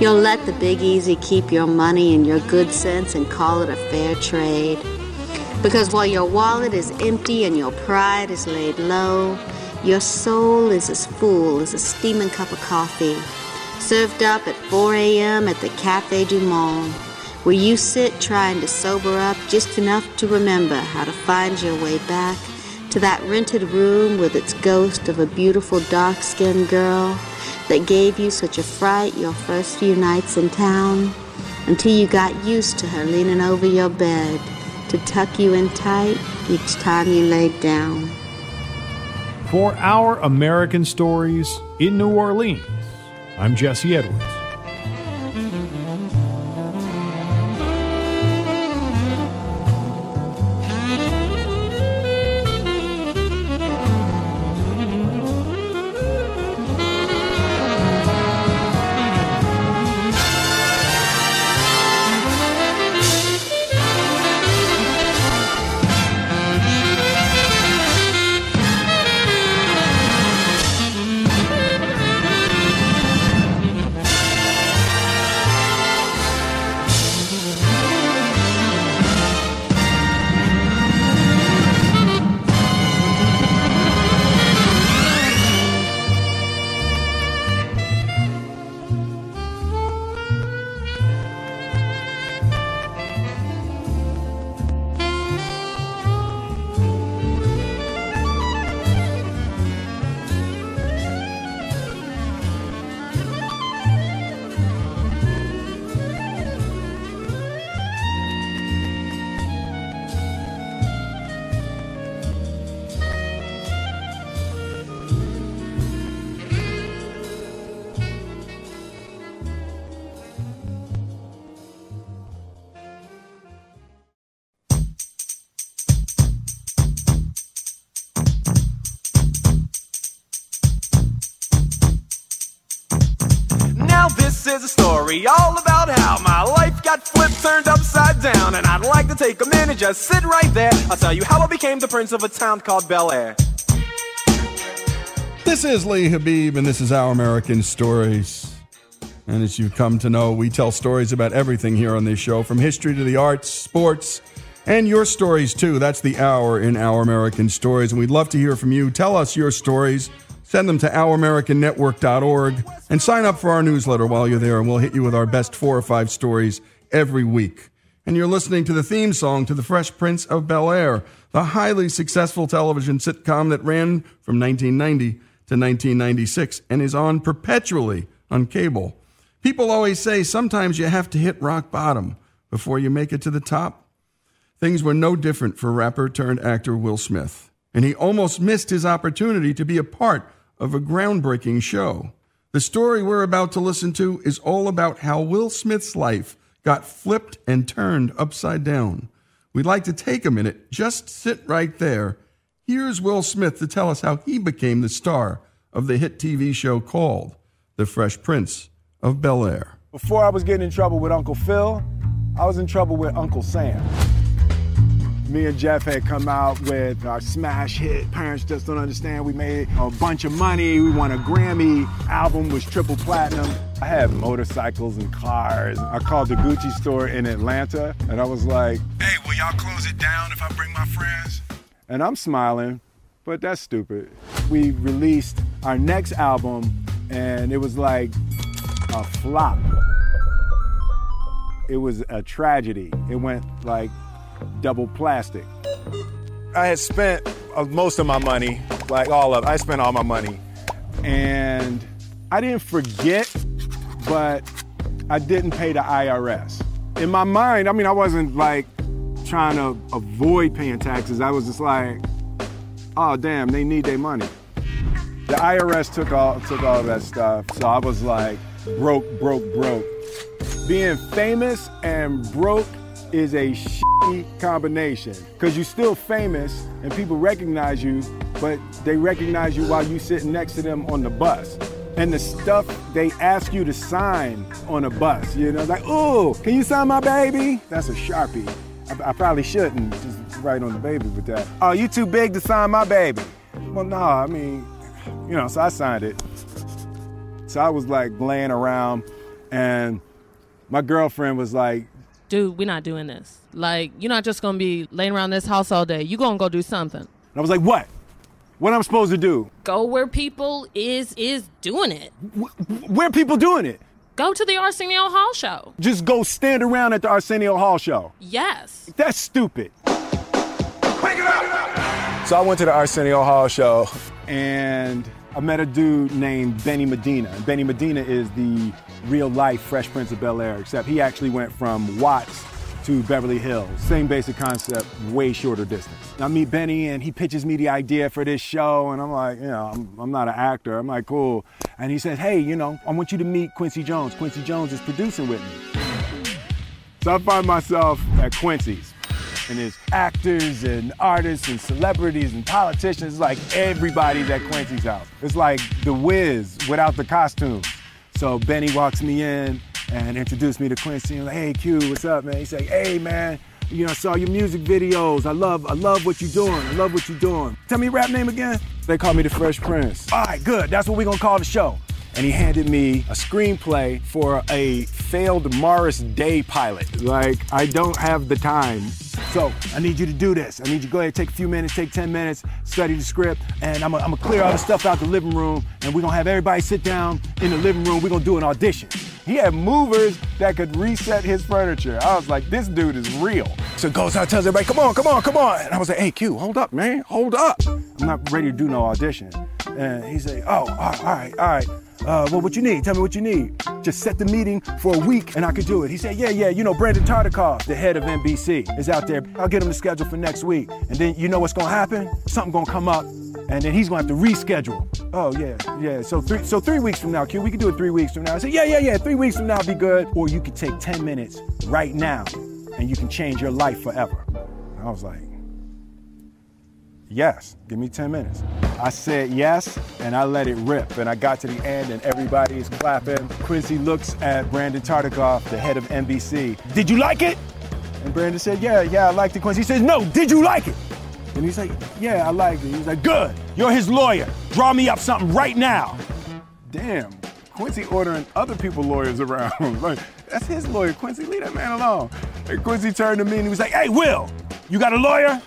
You'll let the Big Easy keep your money and your good sense and call it a fair trade. Because while your wallet is empty and your pride is laid low, your soul is as full as a steaming cup of coffee, served up at 4 a.m. at the Cafe du Monde, where you sit trying to sober up just enough to remember how to find your way back to that rented room with its ghost of a beautiful dark skinned girl that gave you such a fright your first few nights in town until you got used to her leaning over your bed to tuck you in tight each time you laid down. For our American stories in New Orleans, I'm Jesse Edwards. Is a story all about how my life got flipped, turned upside down. And I'd like to take a minute, just sit right there. I'll tell you how I became the prince of a town called Bel Air. This is Lee Habeeb, and this is Our American Stories. And as you've come to know, we tell stories about everything here on this show, from history to the arts, sports, and your stories too. That's the hour in Our American Stories. And we'd love to hear from you. Tell us your stories. Send them to ouramericannetwork.org and sign up for our newsletter while you're there, and we'll hit you with our best four or five stories every week. And you're listening to the theme song to The Fresh Prince of Bel Air, the highly successful television sitcom that ran from 1990 to 1996 and is on perpetually on cable. People always say sometimes you have to hit rock bottom before you make it to the top. Things were no different for rapper turned actor Will Smith, and he almost missed his opportunity to be a part of a groundbreaking show. The story we're about to listen to is all about how Will Smith's life got flipped and turned upside down. We'd like to take a minute, just sit right there. Here's Will Smith to tell us how he became the star of the hit TV show called The Fresh Prince of Bel Air. Before I was getting in trouble with Uncle Phil, I was in trouble with Uncle Sam. Me and Jeff had come out with our smash hit, Parents Just Don't Understand. We made a bunch of money. We won a Grammy. Album was triple platinum. I had motorcycles and cars. I called the Gucci store in Atlanta and I was like, hey, will y'all close it down if I bring my friends? And I'm smiling, but that's stupid. We released our next album and it was like a flop. It was a tragedy. It went like double plastic. I had spent uh, most of my money, like all of. I spent all my money. And I didn't forget, but I didn't pay the IRS. In my mind, I mean, I wasn't like trying to avoid paying taxes. I was just like, oh, damn, they need their money. The IRS took all took all that stuff, so I was like broke, broke, broke. Being famous and broke is a shitty combination because you're still famous and people recognize you, but they recognize you while you sitting next to them on the bus. And the stuff they ask you to sign on a bus, you know, like, oh, can you sign my baby? That's a sharpie. I, I probably shouldn't just write on the baby with that. Oh, you too big to sign my baby. Well, no, I mean, you know, so I signed it. So I was like laying around, and my girlfriend was like, dude, we're not doing this. Like, you're not just gonna be laying around this house all day. you gonna go do something. and I was like, what? What I'm I supposed to do? Go where people is is doing it. Where people doing it? Go to the Arsenio Hall show. Just go stand around at the Arsenio Hall show. Yes. That's stupid. So I went to the Arsenio Hall show and I met a dude named Benny Medina. Benny Medina is the real life Fresh Prince of Bel Air, except he actually went from Watts to Beverly Hills. Same basic concept, way shorter distance. I meet Benny and he pitches me the idea for this show, and I'm like, you know, I'm, I'm not an actor. I'm like, cool. And he says, hey, you know, I want you to meet Quincy Jones. Quincy Jones is producing with me. So I find myself at Quincy's. And there's actors and artists and celebrities and politicians. It's like everybody's at Quincy's house. It's like the Wiz without the costumes. So Benny walks me in and introduced me to Quincy. Like, hey Q, what's up, man? He's like, hey man, you know, I saw your music videos. I love, I love what you're doing. I love what you're doing. Tell me your rap name again. They call me the Fresh Prince. All right, good. That's what we're gonna call the show. And he handed me a screenplay for a failed Morris Day pilot. Like, I don't have the time. So I need you to do this. I need you to go ahead, take a few minutes, take 10 minutes, study the script, and I'm gonna clear all the stuff out the living room, and we're gonna have everybody sit down in the living room. We're gonna do an audition. He had movers that could reset his furniture. I was like, this dude is real. So goes out, tells everybody, come on, come on, come on. And I was like, hey, Q, hold up, man, hold up. I'm not ready to do no audition. And he said, oh, all right, all right. Uh, well, what you need? Tell me what you need. Just set the meeting for a week and I could do it. He said, yeah, yeah, you know, Brandon Tartikoff, the head of NBC, is out there. I'll get him the schedule for next week. And then you know what's gonna happen? Something gonna come up and then he's gonna have to reschedule. Oh yeah, yeah. So three, so three weeks from now, Q, we can do it three weeks from now. I said, yeah, yeah, yeah. Three weeks from now, be good. Or you could take ten minutes right now, and you can change your life forever. I was like, yes, give me 10 minutes. I said yes, and I let it rip. And I got to the end, and everybody is clapping. Quincy looks at Brandon Tartikoff, the head of NBC. Did you like it? And Brandon said, yeah, yeah, I liked it. Quincy says, no, did you like it? And he's like, yeah, I liked it. He's like, good, you're his lawyer. Draw me up something right now. Damn, Quincy ordering other people lawyers around. like, that's his lawyer, Quincy, leave that man alone. And Quincy turned to me and he was like, hey, Will, you got a lawyer?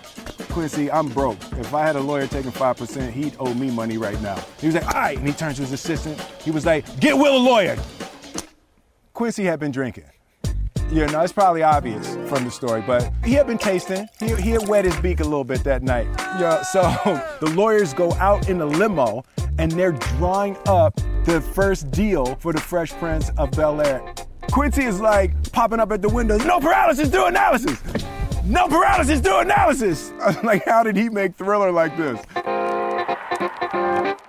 Quincy, I'm broke. If I had a lawyer taking 5%, he'd owe me money right now. He was like, all right. And he turned to his assistant. He was like, get Will a lawyer. Quincy had been drinking. You know, it's probably obvious from the story, but he had been tasting. He, he had wet his beak a little bit that night. Yeah, so the lawyers go out in a limo and they're drawing up the first deal for the Fresh Prince of Bel Air. Quincy is like popping up at the windows. No paralysis, do analysis. No paralysis, do analysis. Like, how did he make thriller like this?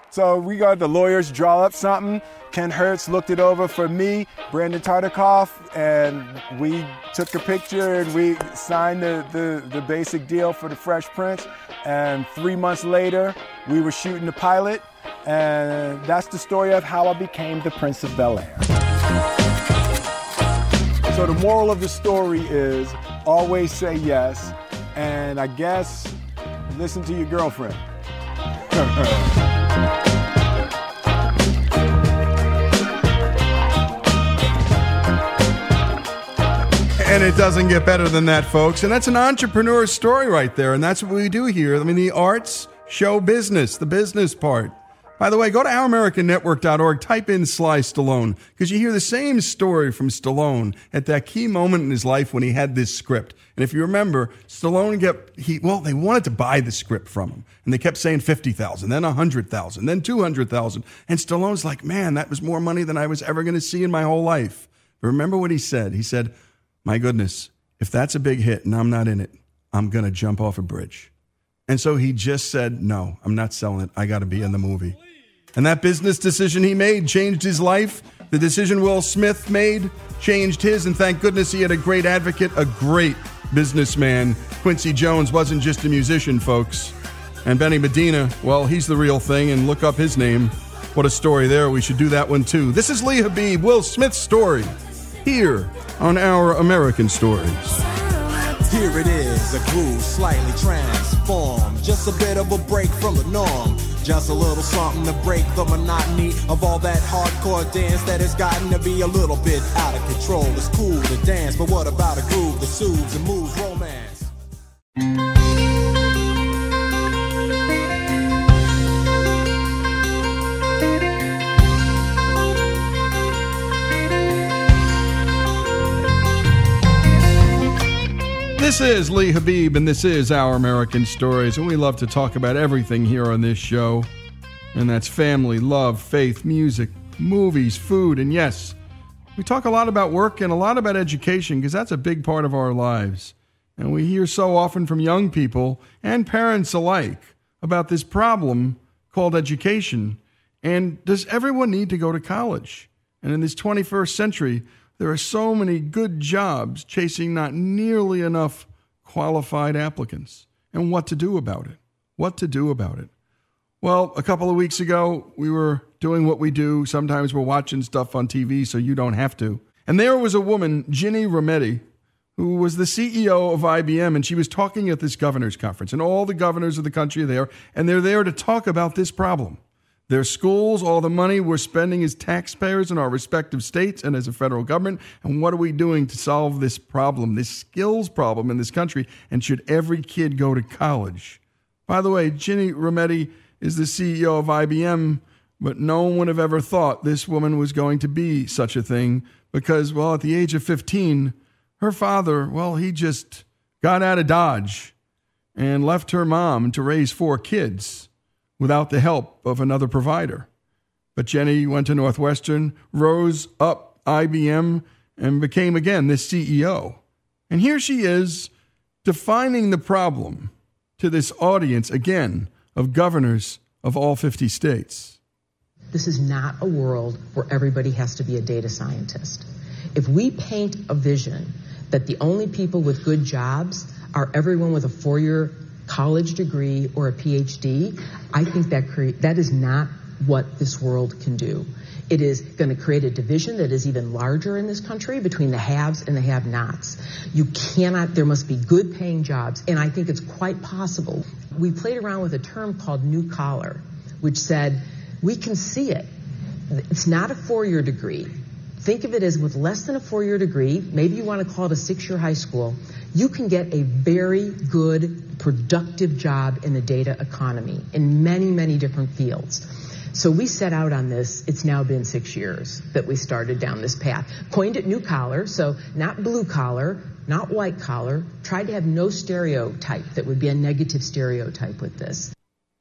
So we got the lawyers draw up something. Ken Hertz looked it over for me, Brandon Tartikoff, and we took a picture and we signed the, the, the basic deal for the Fresh Prince. And three months later, we were shooting the pilot. And that's the story of how I became the Prince of Bel Air. So the moral of the story is always say yes, and I guess listen to your girlfriend. And it doesn't get better than that, folks. And that's an entrepreneur story right there. And that's what we do here. I mean, the arts show business, the business part. By the way, go to ouramericannetwork.org, type in Sly Stallone, because you hear the same story from Stallone at that key moment in his life when he had this script. And if you remember, Stallone kept, he, well, they wanted to buy the script from him. And they kept saying 50,000, then 100,000, then 200,000. And Stallone's like, man, that was more money than I was ever going to see in my whole life. But remember what he said? He said, my goodness, if that's a big hit and I'm not in it, I'm going to jump off a bridge. And so he just said, no, I'm not selling it. I got to be in the movie. And that business decision he made changed his life. The decision Will Smith made changed his. And thank goodness he had a great advocate, a great businessman. Quincy Jones wasn't just a musician, folks. And Benny Medina, well, he's the real thing. And look up his name. What a story there. We should do that one too. This is Lee Habeeb, Will Smith's story, here on Our American Stories. Here it is, a groove slightly transformed. Just a bit of a break from the norm. Just a little something to break the monotony of all that hardcore dance that has gotten to be a little bit out of control. It's cool to dance, but what about a groove that soothes and moves romance? This is Lee Habeeb, and this is Our American Stories, and we love to talk about everything here on this show. And that's family, love, faith, music, movies, food, and yes, we talk a lot about work and a lot about education because that's a big part of our lives. And we hear so often from young people and parents alike about this problem called education. And does everyone need to go to college? And in this 21st century, there are so many good jobs chasing not nearly enough qualified applicants. And what to do about it? What to do about it? Well, a couple of weeks ago, we were doing what we do. Sometimes we're watching stuff on TV so you don't have to. And there was a woman, Ginny Rometty, who was the CEO of IBM, and she was talking at this governor's conference. And all the governors of the country are there, and they're there to talk about this problem. Their schools, all the money we're spending as taxpayers in our respective states and as a federal government. And what are we doing to solve this problem, this skills problem in this country? And should every kid go to college? By the way, Ginny Rometty is the CEO of IBM, but no one would have ever thought this woman was going to be such a thing because, well, at the age of 15, her father, well, he just got out of Dodge and left her mom to raise four kids without the help of another provider. But Ginny went to Northwestern, rose up IBM, and became again this CEO. And here she is defining the problem to this audience again of governors of all 50 states. This is not a world where everybody has to be a data scientist. If we paint a vision that the only people with good jobs are everyone with a four year college degree or a PhD, I think that that is not what this world can do. It is going to create a division that is even larger in this country between the haves and the have-nots. You cannot, there must be good paying jobs, and I think it's quite possible. We played around with a term called new collar, which said, we can see it. It's not a four-year degree. Think of it as with less than a four-year degree, maybe you want to call it a six-year high school, you can get a very good, productive job in the data economy in many, many different fields. So we set out on this. It's now been six years that we started down this path. Coined it new collar, so not blue collar, not white collar. Tried to have no stereotype that would be a negative stereotype with this.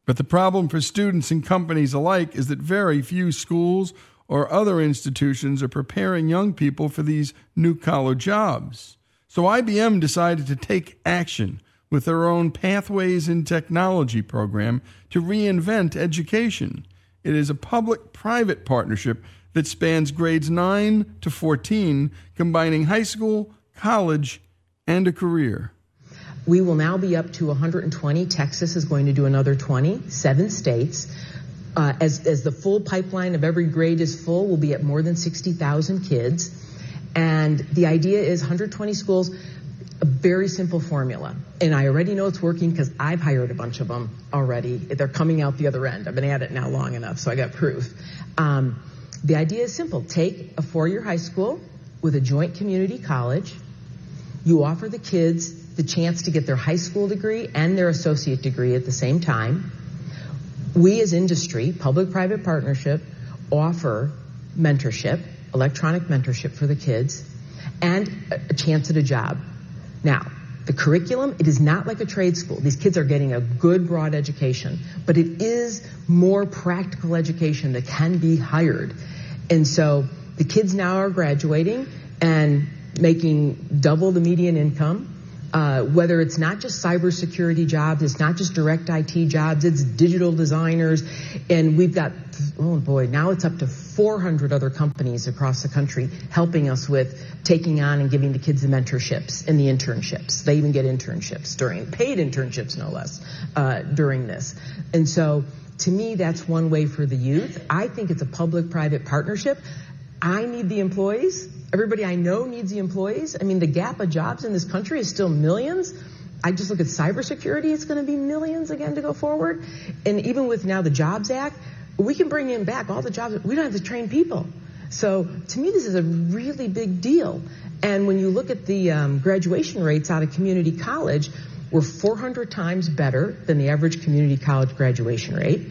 But the problem for students and companies alike is that very few schools or other institutions are preparing young people for these new collar jobs. So IBM decided to take action with their own Pathways in Technology program to reinvent education. It is a public private partnership that spans grades 9 to 14, combining high school, college, and a career. We will now be up to 120. Texas is going to do another 20, seven states. Uh, as, as the full pipeline of every grade is full, we'll be at more than 60,000 kids. And the idea is 120 schools, a very simple formula. And I already know it's working because I've hired a bunch of them already. They're coming out the other end. I've been at it now long enough, so I got proof. Um, the idea is simple. Take a four-year high school with a joint community college. You offer the kids the chance to get their high school degree and their associate degree at the same time. We as industry, public-private partnership, offer mentorship, electronic mentorship for the kids, and a- a chance at a job. Now, the curriculum, it is not like a trade school. These kids are getting a good broad education, but it is more practical education that can be hired. And so the kids now are graduating and making double the median income. Uh, whether it's not just cybersecurity jobs, it's not just direct IT jobs, it's digital designers, and we've got oh boy, now it's up to 400 other companies across the country helping us with taking on and giving the kids the mentorships and the internships. They even get internships during paid internships, no less, uh, during this. And so, to me, that's one way for the youth. I think it's a public-private partnership. I need the employees. Everybody I know needs the employees. I mean, the gap of jobs in this country is still millions. I just look at cybersecurity, it's going to be millions again to go forward. And even with now the Jobs Act, we can bring in back all the jobs. We don't have to train people. So to me, this is a really big deal. And when you look at the um, graduation rates out of community college, we're 400 times better than the average community college graduation rate.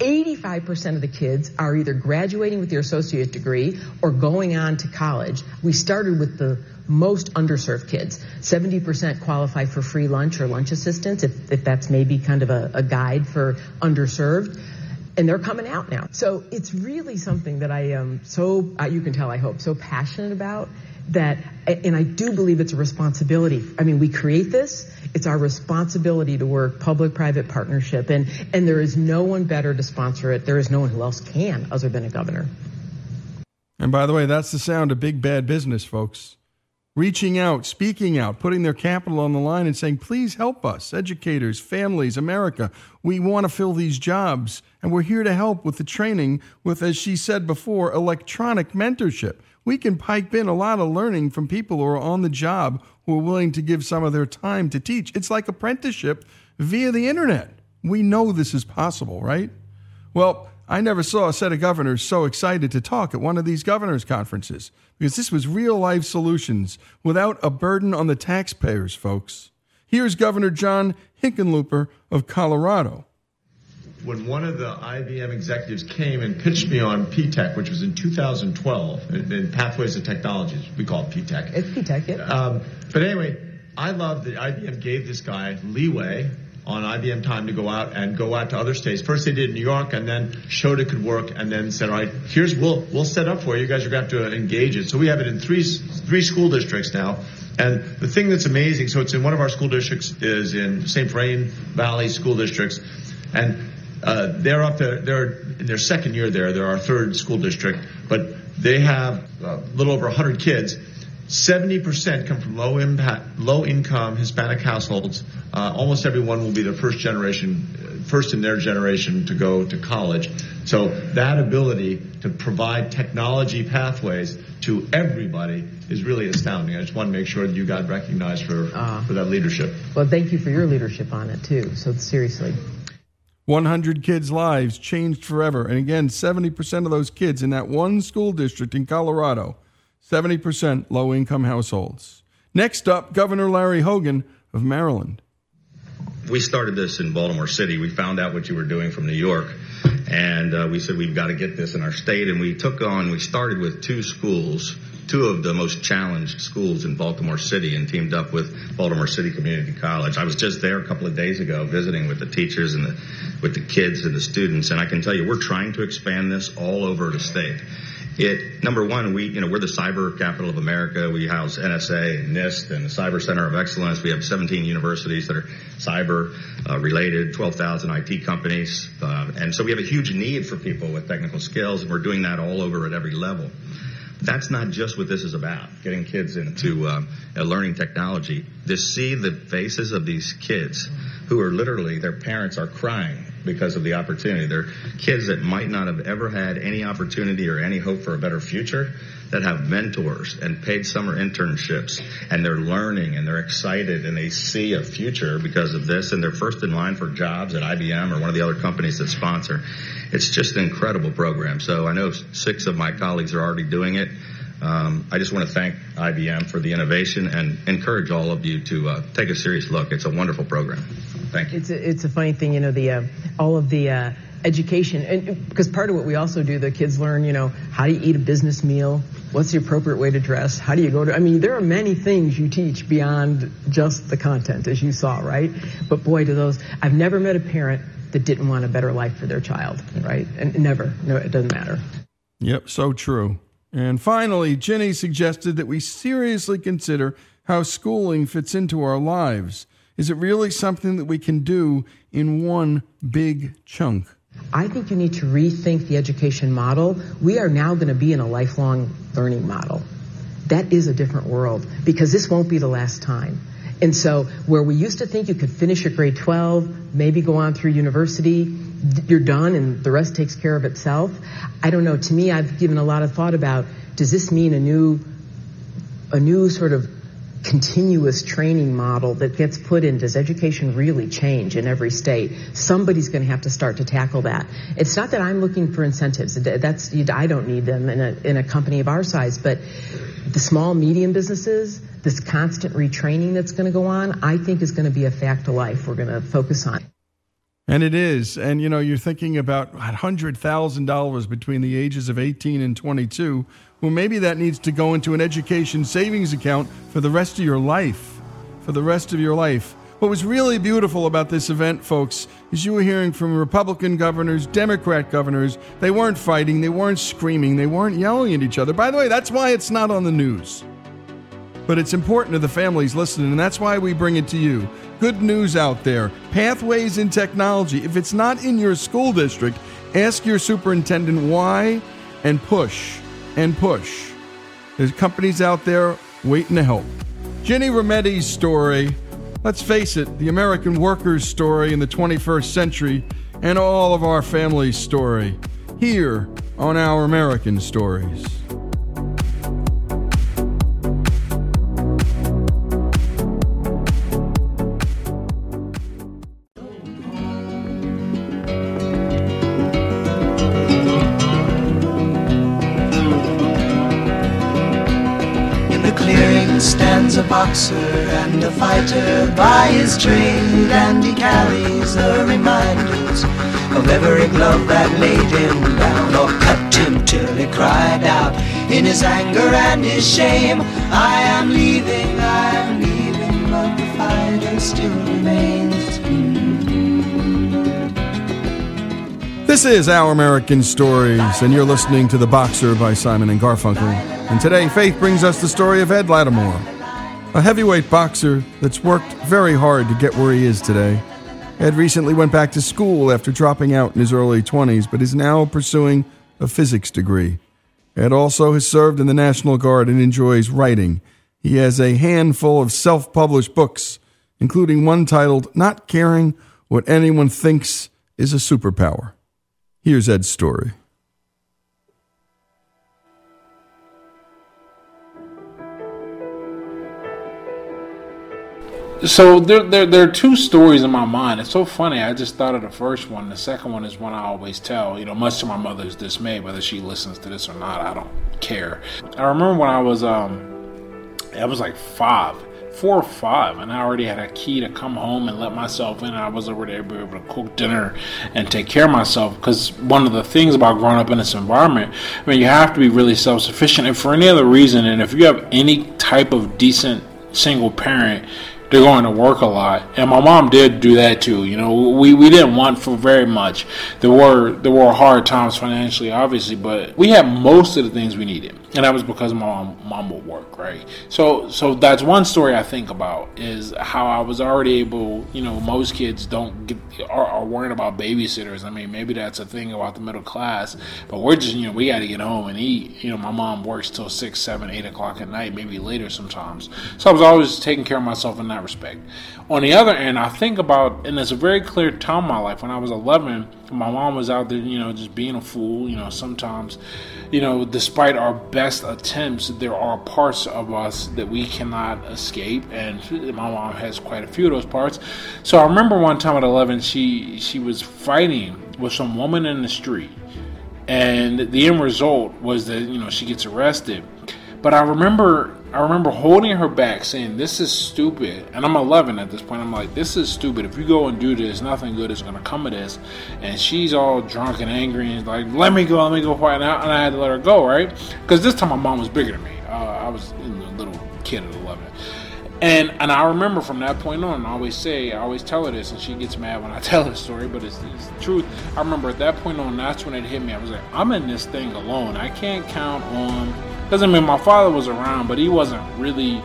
85% of the kids are either graduating with their associate degree or going on to college. We started with the most underserved kids. 70% qualify for free lunch or lunch assistance, if, if that's maybe kind of a, a guide for underserved. And they're coming out now. So it's really something that I am so, uh, you can tell, I hope, so passionate about that, and I do believe it's a responsibility. I mean, we create this. It's our responsibility to work public-private partnership, and and there is no one better to sponsor it. There is no one who else can other than a governor. And by the way, that's the sound of big bad business, folks. Reaching out, speaking out, putting their capital on the line and saying, please help us, educators, families, America. We want to fill these jobs, and we're here to help with the training with, as she said before, electronic mentorship. We can pipe in a lot of learning from people who are on the job who are willing to give some of their time to teach. It's like apprenticeship via the internet. We know this is possible, right? Well, I never saw a set of governors so excited to talk at one of these governors' conferences because this was real life solutions without a burden on the taxpayers, folks. Here's Governor John Hickenlooper of Colorado. When one of the IBM executives came and pitched me on P-Tech, which was in 2012, in, in Pathways of Technologies, we call it P-Tech. It's P-Tech, yeah. Um, but anyway, I love that IBM gave this guy leeway on IBM time to go out and go out to other states. First they did New York and then showed it could work and then said, all right, here's, we'll, we'll set up for you. You guys are going to have to engage it. So we have it in three, three school districts now. And the thing that's amazing, so it's in one of our school districts is in St. Vrain Valley school districts. And uh, they're up there, they're in their second year there. They're our third school district, but they have a little over 100 kids. 70% come from low impact, low income Hispanic households. Uh, almost everyone will be the first generation, first in their generation to go to college. So that ability to provide technology pathways to everybody is really astounding. I just want to make sure that you got recognized for, for that leadership. Well, thank you for your leadership on it too. So seriously. 100 kids' lives changed forever. And again, 70% of those kids in that one school district in Colorado, 70% low income households. Next up, Governor Larry Hogan of Maryland. we started this in Baltimore City. We found out what you were doing from New York, and uh, we said we've got to get this in our state. And we took on. We started with two schools, two of the most challenged schools in Baltimore City, and teamed up with Baltimore City Community College. I was just there a couple of days ago visiting with the teachers and the, with the kids and the students, and I can tell you we're trying to expand this all over the state. It number one, we you know we're the cyber capital of America. We house NSA and NIST and the Cyber Center of Excellence. We have 17 universities that are cyber uh, related, 12,000 IT companies, uh, and so we have a huge need for people with technical skills, and we're doing that all over at every level. That's not just what this is about. Getting kids into um, learning technology. To see the faces of these kids who are literally their parents are crying because of the opportunity. They're kids that might not have ever had any opportunity or any hope for a better future that have mentors and paid summer internships and they're learning and they're excited and they see a future because of this and they're first in line for jobs at IBM or one of the other companies that sponsor. It's just an incredible program. So I know six of my colleagues are already doing it. Um, I just want to thank IBM for the innovation and encourage all of you to uh, take a serious look. It's a wonderful program. Thank you. It's a, it's a funny thing, you know, the uh, all of the uh, education, and because part of what we also do, the kids learn, you know, how do you eat a business meal? What's the appropriate way to dress? How do you go to? I mean, there are many things you teach beyond just the content, as you saw, right? But boy, do those! I've never met a parent that didn't want a better life for their child, right? And never, no, it doesn't matter. Yep, so true. And finally, Ginny suggested that we seriously consider how schooling fits into our lives. Is it really something that we can do in one big chunk? I think you need to rethink the education model. We are now going to be in a lifelong learning model. That is a different world because this won't be the last time. And so, where we used to think you could finish your grade 12, maybe go on through university, you're done and the rest takes care of itself. I don't know. To me, I've given a lot of thought about does this mean a new, a new sort of continuous training model that gets put in? Does education really change in every state? Somebody's going to have to start to tackle that. It's not that I'm looking for incentives. That's I don't need them in a in a company of our size, but the small medium businesses, this constant retraining that's going to go on, I think is going to be a fact of life. We're going to focus on. And it is. And you know, you're thinking about $100,000 between the ages of 18 and 22. Well, maybe that needs to go into an education savings account for the rest of your life. For the rest of your life. What was really beautiful about this event, folks, is you were hearing from Republican governors, Democrat governors. They weren't fighting, they weren't screaming, they weren't yelling at each other. By the way, that's why it's not on the news. But it's important to the families listening, and that's why we bring it to you. Good news out there pathways in technology. If it's not in your school district, ask your superintendent why and push and push. There's companies out there waiting to help. Ginny Rometty's story, let's face it, the American worker's story in the 21st century, and all of our family's story here on Our American Stories. Boxer and a fighter by his trade, and he carries the reminders of every glove that laid him down or cut him till he cried out in his anger and his shame. I am leaving, I am leaving, but the fighter still remains. This is Our American Stories, and you're listening to The Boxer by Simon and Garfunkel. And today, Faith brings us the story of Ed Latimore, a heavyweight boxer that's worked very hard to get where he is today. Ed recently went back to school after dropping out in his early 20s, but is now pursuing a physics degree. Ed also has served in the National Guard and enjoys writing He has a handful of self published books, including one titled Not Caring What Anyone Thinks is a Superpower. Here's Ed's story. So there, there, there are two stories in my mind. It's so funny. I just thought of the first one. The second one is one I always tell. You know, much to my mother's dismay, whether she listens to this or not, I don't care. I remember when I was, um, I was like five, four or five, and I already had a key to come home and let myself in. And I was already able to cook dinner and take care of myself. Because one of the things about growing up in this environment, I mean, you have to be really self sufficient. And for any other reason, and if you have any type of decent single parent they're going to work a lot. And my mom did do that too. You know, we, we didn't want for very much. There were there were hard times financially, obviously, but we had most of the things we needed, and that was because my mom would work, right? So so that's one story I think about is how I was already able. You know, most kids don't get are, are worrying about babysitters. I mean, maybe that's a thing about the middle class, but we're just you know we got to get home and eat. You know, my mom works till six, seven, eight o'clock at night, maybe later sometimes. So I was always taking care of myself in that respect. On the other end, I think about, and it's a very clear time in my life when I was 11, my mom was out there, you know, just being a fool. You know, sometimes, you know, despite our best attempts, there are parts of us that we cannot escape, and my mom has quite a few of those parts. So I remember one time at 11, she she was fighting with some woman in the street, and the end result was that you know she gets arrested. But I remember I remember holding her back saying, This is stupid. And I'm 11 at this point. I'm like, This is stupid. If you go and do this, nothing good is going to come of this. And she's all drunk and angry and like, Let me go, let me go fight. And I, and I had to let her go, right? Because this time my mom was bigger than me. Uh, I was a little kid at 11. And and I remember from that point on, I always say, I always tell her this, and she gets mad when I tell her story, but it's, it's the truth. I remember at that point on, that's when it hit me. I was like, I'm in this thing alone. I can't count on I mean, my father was around, but he wasn't really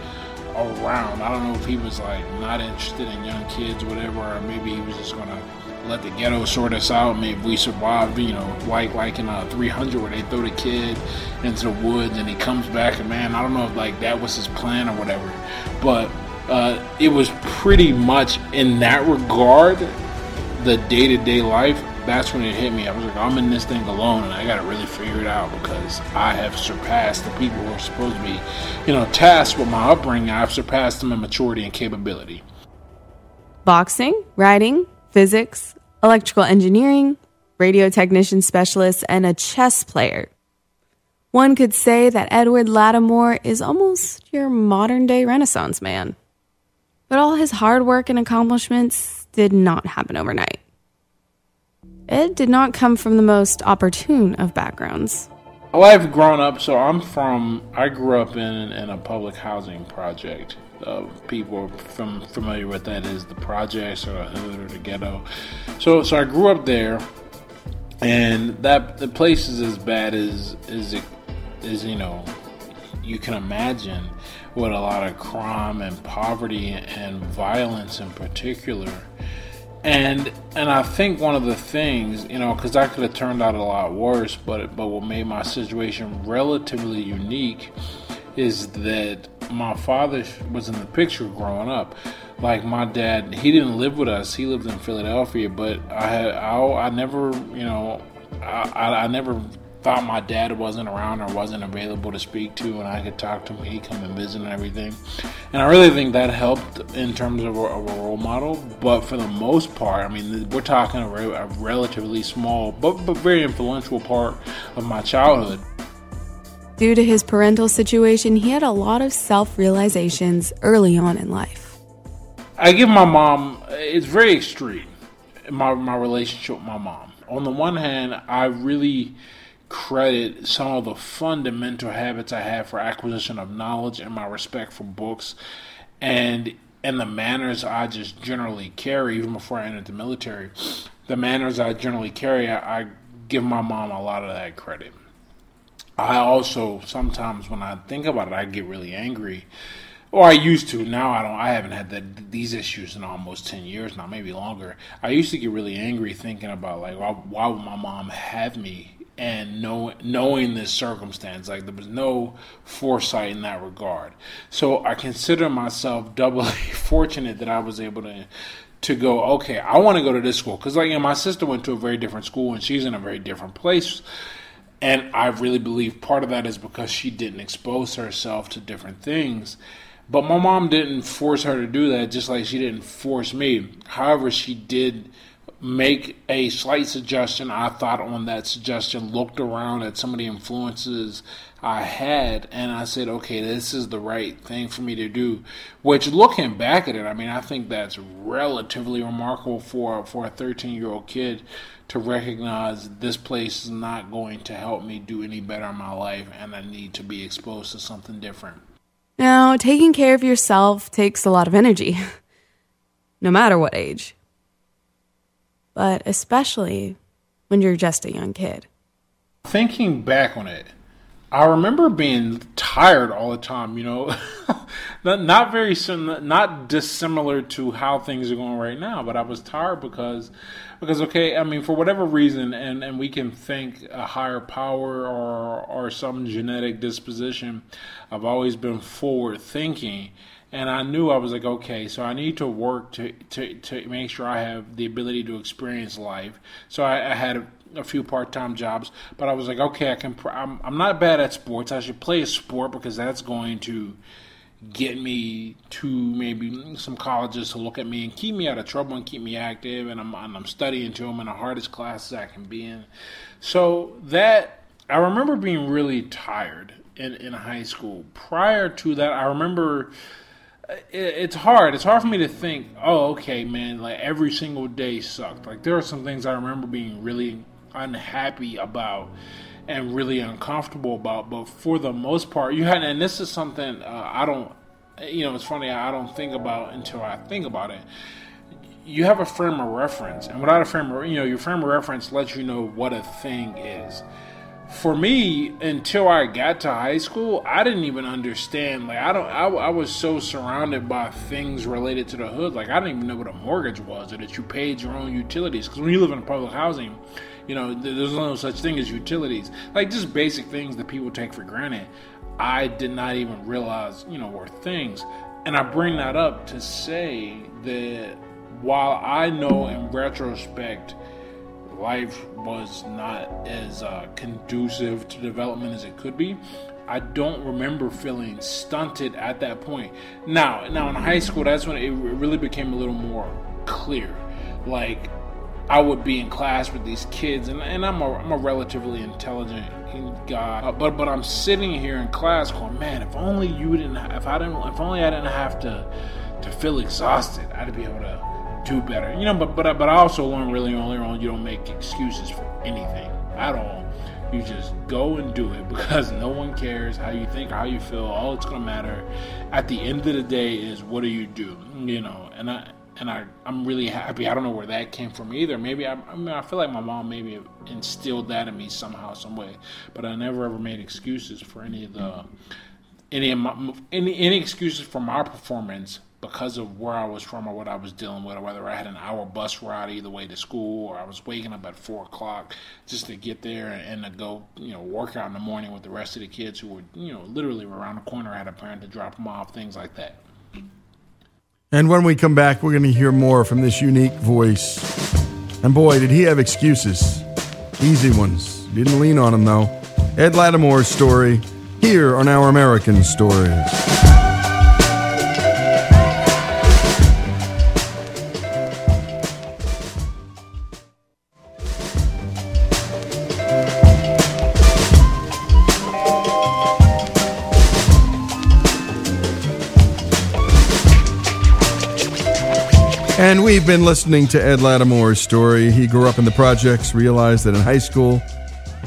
around. I don't know if he was like not interested in young kids, or whatever, or maybe he was just gonna let the ghetto sort us out. Maybe we survived, you know, like like in a 300 where they throw the kid into the woods and he comes back, and man, I don't know if like that was his plan or whatever, but uh, it was pretty much in that regard the day to day life that's when it hit me. I was like, I'm in this thing alone, and I got to really figure it out because I have surpassed the people who are supposed to be, you know, tasked with my upbringing. I've surpassed them in maturity and capability. Boxing, writing, physics, electrical engineering, radio technician specialist, and a chess player. One could say that Edward Latimore is almost your modern day Renaissance man. But all his hard work and accomplishments did not happen overnight. Ed did not come from the most opportune of backgrounds. Well, I've grown up, so I'm from, I grew up in, in a public housing project. People from familiar with that is the projects or the hood or the ghetto. So, so I grew up there, and that the place is as bad as as as you know you can imagine with a lot of crime and poverty and violence in particular and and I think one of the things, you know, because that could have turned out a lot worse, but but what made my situation relatively unique is that my father was in the picture growing up. Like my dad, he didn't live with us; he lived in Philadelphia. But I had I, I never, you know, I, I, I never thought my dad wasn't around or wasn't available to speak to, and I could talk to him, he'd come and visit and everything. And I really think that helped in terms of a, a role model. But for the most part, I mean, we're talking a, re- a relatively small but, but very influential part of my childhood. Due to his parental situation, he had a lot of self realizations early on in life. I give my mom, it's very extreme, my, my relationship with my mom. On the one hand, I really credit some of the fundamental habits I have for acquisition of knowledge and my respect for books and and the manners I just generally carry even before I entered the military. The manners I generally carry, I, I give my mom a lot of that credit. I also sometimes when I think about it, I get really angry or I used to. Now I don't. I haven't had that these issues in almost ten years now, maybe longer. I used to get really angry thinking about like, why, why would my mom have me and know, knowing this circumstance. Like there was no foresight in that regard. So I consider myself doubly fortunate that I was able to to go. Okay, I want to go to this school because like you know, my sister went to a very different school and she's in a very different place. And I really believe part of that is because she didn't expose herself to different things. But my mom didn't force her to do that, just like she didn't force me. However, she did make a slight suggestion. I thought on that suggestion, looked around at some of the influences I had, and I said, okay, this is the right thing for me to do. Which, looking back at it, I mean, I think that's relatively remarkable for for a 13 year old kid to recognize this place is not going to help me do any better in my life, and I need to be exposed to something different. Now, taking care of yourself takes a lot of energy, no matter what age, but especially when you're just a young kid. Thinking back on it, I remember being tired all the time, you know, not, not very not dissimilar to how things are going right now, but I was tired because because okay, I mean for whatever reason and and we can think a higher power or or some genetic disposition, I've always been forward thinking and I knew I was like, okay, so I need to work to, to, to make sure I have the ability to experience life. So I, I had a few part-time jobs, but I was like, okay, I can. I'm, I'm not bad at sports. I should play a sport because that's going to get me to maybe some colleges to look at me and keep me out of trouble and keep me active. And I'm and I'm studying to them in the hardest classes I can be in. So that I remember being really tired in in high school. Prior to that, I remember uh, it's hard. It's hard for me to think, oh, okay, man, like every single day sucked. Like there are some things I remember being really unhappy about and really uncomfortable about. But for the most part, you had, and this is something uh, I don't, you know, it's funny, I don't think about until I think about it. You have a frame of reference, and without a frame of, you know, your frame of reference lets you know what a thing is. For me, until I got to high school, I didn't even understand. Like, I don't, I, I was so surrounded by things related to the hood. Like, I didn't even know what a mortgage was, or that you paid your own utilities. Because when you live in public housing, you know, there's no such thing as utilities. Like just basic things that people take for granted. I did not even realize, you know, were things. And I bring that up to say that while I know in retrospect life was not as uh, conducive to development as it could be, I don't remember feeling stunted at that point. Now, now in high school, that's when it really became a little more clear. Like I would be in class with these kids, and, and I'm, a, I'm a relatively intelligent guy, uh, but but I'm sitting here in class going, man, if only you didn't, if I didn't, if only I didn't have to to feel exhausted, I'd be able to do better, you know. But but but I also learned really early on, you don't make excuses for anything at all. You just go and do it because no one cares how you think, how you feel. All it's gonna matter at the end of the day is what do you do, you know. And I and I, I'm really happy. I don't know where that came from either. Maybe I, I mean, I feel like my mom maybe instilled that in me somehow, some way. But I never ever made excuses for any of the any of my, any any excuses for my performance because of where I was from or what I was dealing with, or whether I had an hour bus ride either way to school, or I was waking up at four o'clock just to get there and, to go, you know, work out in the morning with the rest of the kids who were, you know, literally around the corner. I had a parent to drop them off, things like that. And when we come back, we're going to hear more from this unique voice. And boy, did he have excuses. Easy ones. Didn't lean on them, though. Ed Latimore's story here on Our American Stories. And we've been listening to Ed Latimore's story. He grew up in the projects, realized that in high school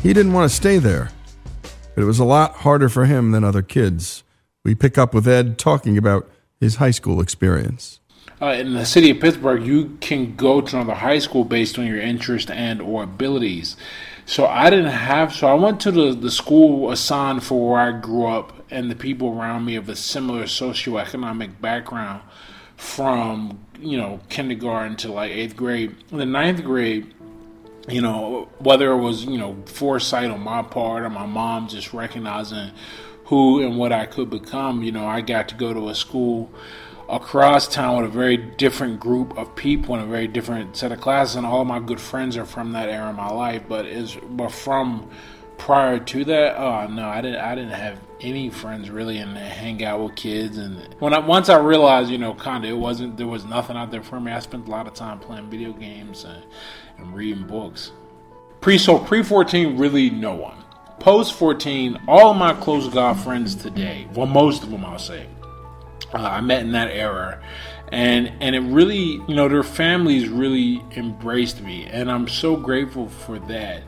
he didn't want to stay there. But it was a lot harder for him than other kids. We pick up with Ed talking about his high school experience. Uh, in the city of Pittsburgh, you can go to another high school based on your interest and or abilities. So I didn't have. So I went to the the school assigned for where I grew up and the people around me of a similar socioeconomic background from you know kindergarten to like eighth grade. In the ninth grade, you know, whether it was, you know, foresight on my part or my mom just recognizing who and what I could become, you know, I got to go to a school across town with a very different group of people and a very different set of classes and all of my good friends are from that era of my life but is but from prior to that oh no i didn't i didn't have any friends really and hang out with kids. And when i once i realized you know kind of it wasn't there was nothing out there for me i spent a lot of time playing video games and, and reading books. Pre so pre 14 really no one. Post 14 all my close god friends today well most of them i'll say uh, I met in that era, and and it really, you know, their families really embraced me, and I'm so grateful for that.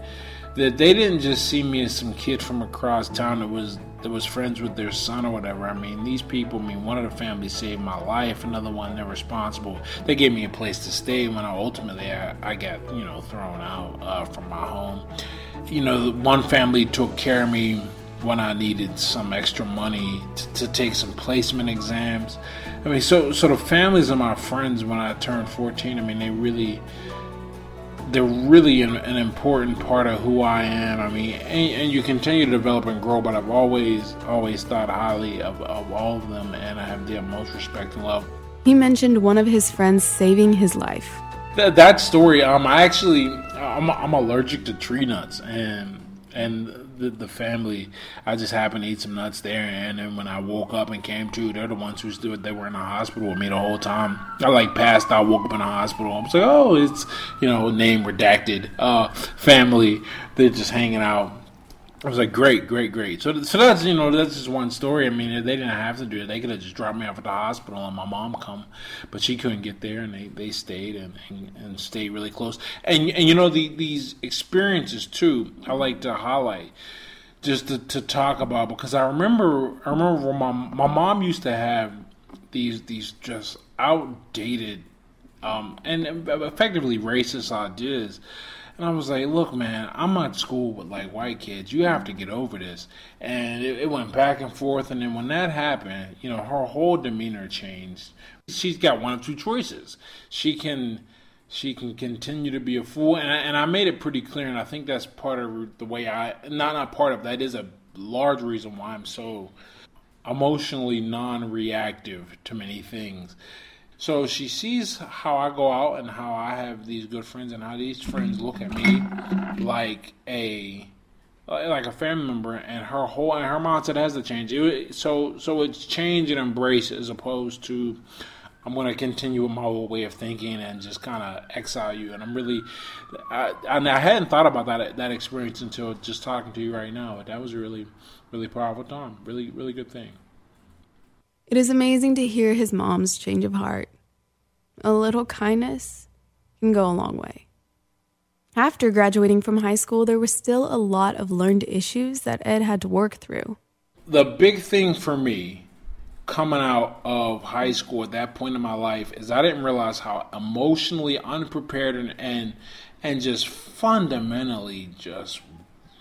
That they didn't just see me as some kid from across town that was that was friends with their son or whatever. I mean, these people. I mean, one of the families saved my life. Another one, they're responsible. They gave me a place to stay when I ultimately I, I got you know thrown out uh, from my home. You know, one family took care of me when I needed some extra money to, to, take some placement exams. I mean, so so the families of my friends when I turned 14, I mean, they really they're really an, an important part of who I am. I mean, and, and, you continue to develop and grow, but I've always always thought highly of, of all of them, and I have the utmost respect and love. He mentioned one of his friends saving his life. That, that story, um, I actually, I'm, I'm allergic to tree nuts, and and the, the family. I just happened to eat some nuts there, and then when I woke up and came to, they're the ones who stood. They were in the hospital with me the whole time. I like passed out, woke up in the hospital. I was like, oh, it's you know name redacted. Uh, family. They're just hanging out I was like, great, great, great. So, so that's you know that's just one story. I mean, they didn't have to do it. They could have just dropped me off at the hospital and my mom come, but she couldn't get there, and they, they stayed and, and, and stayed really close. And and you know the, these experiences too. I like to highlight just to, to talk about because I remember I remember my my mom used to have these these just outdated um, and effectively racist ideas and I was like, look, man, I'm at school with like white kids. You have to get over this. And it, it, went back and forth. And then when that happened, you know, her whole demeanor changed. She's got one of two choices. She can. She can continue to be a fool, and I, and I made it pretty clear, and I think that's part of the way I not not part of that is a large reason why I'm so emotionally non-reactive to many things so she sees how I go out and how I have these good friends and how these friends look at me like a like a family member, and her whole and her mindset has to change. It, so so it's change and embrace as opposed to I'm going to continue with my old way of thinking and just kind of exile you. And I'm really, I, I hadn't thought about that that experience until just talking to you right now. That was a really, really powerful time. Really, really good thing. It is amazing to hear his mom's change of heart. A little kindness can go a long way. After graduating from high school, there was still a lot of learned issues that Ed had to work through. The big thing for me coming out of high school at that point in my life is I didn't realize how emotionally unprepared and and, and just fundamentally just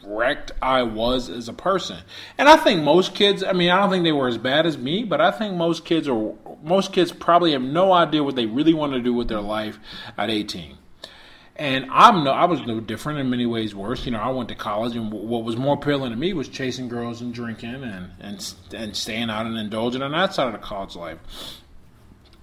wrecked I was as a person. And I think most kids, I mean, I don't think they were as bad as me, but I think most kids are most kids probably have no idea what they really want to do with their life at 18. And I'm no, I was no different in many ways worse. You know, I went to college, and what was more appealing to me was chasing girls and drinking and and and staying out and indulging on that side of the college life.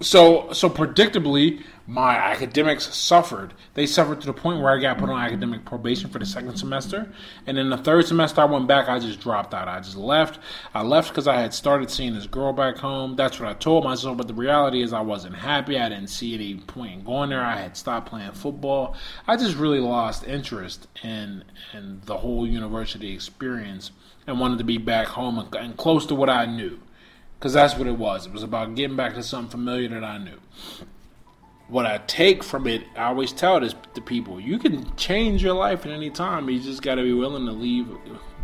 So so predictably, my academics suffered. They suffered to the point where I got put on academic probation for the second semester. And in the third semester, I went back. I just dropped out. I just left. I left because I had started seeing this girl back home. That's what I told myself. But the reality is, I wasn't happy. I didn't see any point in going there. I had stopped playing football. I just really lost interest in in the whole university experience and wanted to be back home and, and close to what I knew. Because that's what it was. It was about getting back to something familiar that I knew what I take from it, I always tell this to people: you can change your life at any time. You just got to be willing to leave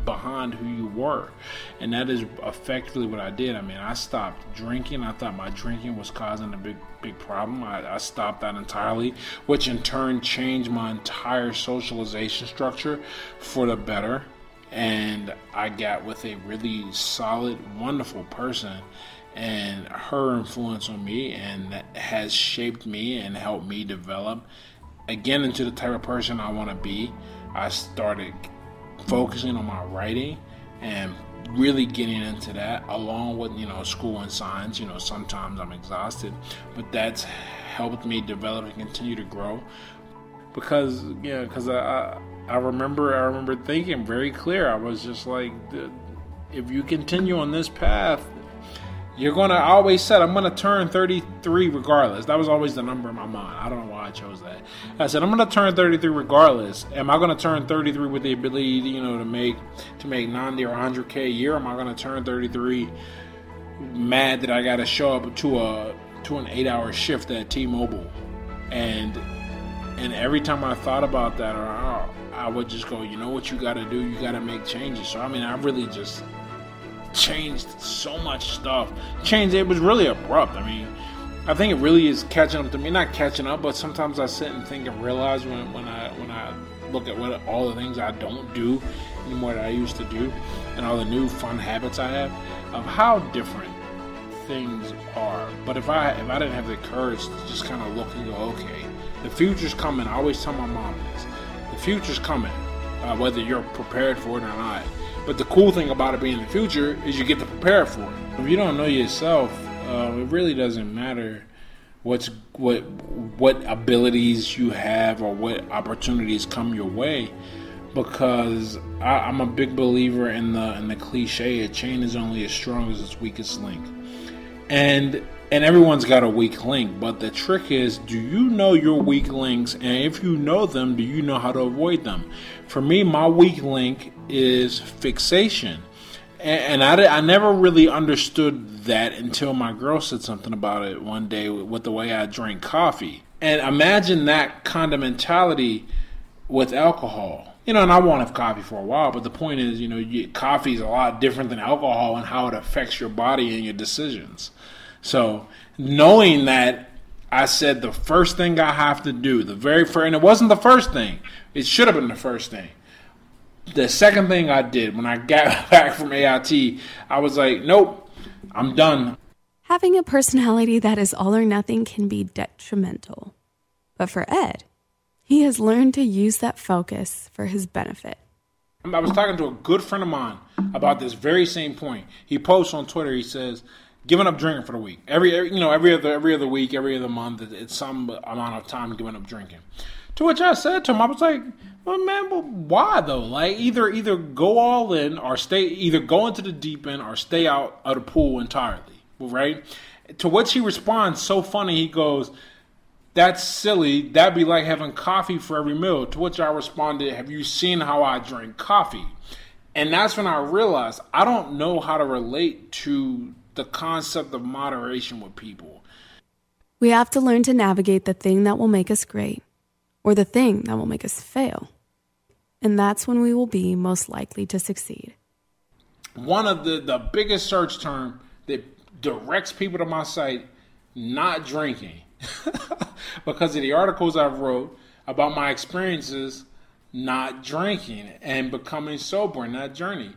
behind who you were, and that is effectively what I did. I mean, I stopped drinking. I thought my drinking was causing a big, big problem. I, I stopped that entirely, which in turn changed my entire socialization structure for the better. And I got with a really solid, wonderful person and her influence on me and has shaped me and helped me develop. Again into the type of person I want to be, I started focusing on my writing and really getting into that along with you know school and science. You know sometimes i'm exhausted but that's helped me develop and continue to grow. Because yeah because I, I i remember i remember thinking very clear. I was just like if you continue on this path you're gonna always said I'm gonna turn 33 regardless. That was always the number in my mind. I don't know why I chose that. I said I'm gonna turn 33 regardless. Am I gonna turn 33 with the ability, you know, to make to make 90 or 100k a year? Am I gonna turn 33 mad that I gotta show up to a to an eight hour shift at T-Mobile? And and every time I thought about that, or I, I would just go, you know what you gotta do? You gotta make changes. So I mean, I really just changed so much stuff. Changed. It was really abrupt. I mean, I think it really is catching up to me. Not catching up, but sometimes I sit and think and realize when when I when I look at what all the things I don't do anymore that I used to do, and all the new fun habits I have, of how different things are. But if I if I didn't have the courage to just kind of look and go, okay, the future's coming. I always tell my mom this: the future's coming, uh, whether you're prepared for it or not. But the cool thing about it being the future is you get to prepare for it. If you don't know yourself, uh, it really doesn't matter what's what what abilities you have or what opportunities come your way. Because I, am a big believer in the in the cliche a chain is only as strong as its weakest link. And and everyone's got a weak link but the trick is do you know your weak links? And if you know them do you know how to avoid them? For me my weak link is fixation. And, I, I never really understood that until my girl said something about it one day with the way I drink coffee. And imagine that kind of mentality with alcohol. You know, and I won't have coffee for a while, but the point is, you know, you, coffee is a lot different than alcohol and how it affects your body and your decisions. So, knowing that I said the first thing I have to do, the very first, and it wasn't the first thing, it should have been the first thing the second thing I did when I got back from AIT, I was like, nope, I'm done. Having a personality that is all or nothing can be detrimental. But for Ed, he has learned to use that focus for his benefit. I was talking to a good friend of mine about this very same point. He posts on Twitter. He says, "Giving up drinking for the week. Every, every you know, every other every other week, every other month, it's some amount of time giving up drinking." To which I said to him, I was like, well, man, but why though? Like either either go all in or stay either go into the deep end or stay out of the pool entirely. Right? To which he responds so funny, he goes, That's silly. That'd be like having coffee for every meal. To which I responded, Have you seen how I drink coffee? And that's when I realized I don't know how to relate to the concept of moderation with people. We have to learn to navigate the thing that will make us great or the thing that will make us fail. And that's when we will be most likely to succeed. One of the, the biggest search term that directs people to my site, not drinking, because of the articles I've wrote about my experiences not drinking and becoming sober in that journey.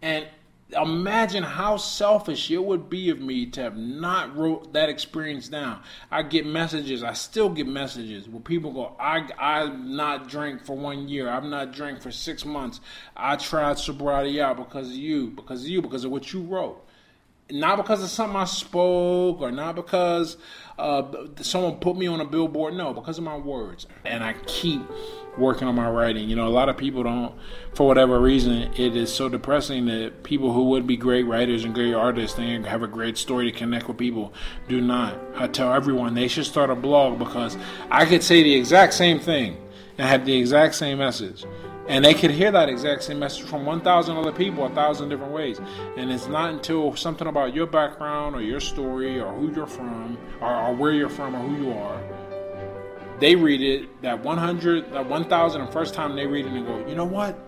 And imagine how selfish it would be of me to have not wrote that experience down. I get messages, I still get messages where people go, I I've not drank for one year, I've not drank for six months. I tried sobriety out because of you, because of you, because of what you wrote. Not because of something I spoke or not because uh, someone put me on a billboard. No, because of my words. And I keep working on my writing. You know, a lot of people don't, for whatever reason, it is so depressing that people who would be great writers and great artists and have a great story to connect with people do not. I tell everyone they should start a blog because I could say the exact same thing and have the exact same message. And they could hear that exact same message from 1,000 other people, a thousand different ways. And it's not until something about your background or your story or who you're from or, or where you're from or who you are they read it that 100 that 1000 and first time they read it and go you know what?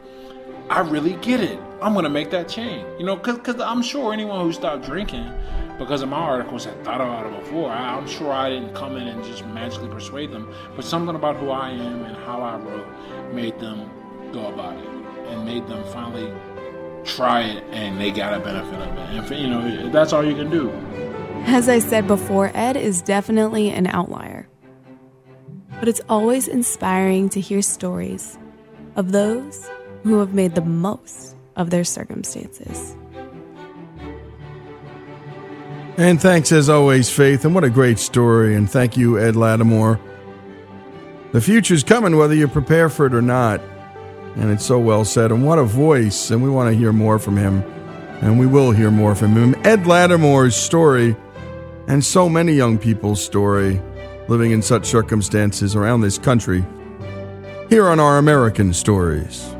I really get it. I'm gonna make that change. You know because i'm sure anyone who stopped drinking because of my articles had thought about it before. I, i'm sure i didn't come in and just magically persuade them. But something about who i am and how i wrote made them go about it and made them finally try it and they got a benefit of it and for, you know that's all you can do as i said before ed is definitely an outlier but it's always inspiring to hear stories of those who have made the most of their circumstances. And thanks as always, Faith, and what a great story. And thank you, Ed Latimore. The future's coming whether you prepare for it or not. And it's so well said. And what a voice. And we want to hear more from him. And we will hear more from him. Ed Latimore's story, and so many young people's story living in such circumstances around this country, here on our American Stories.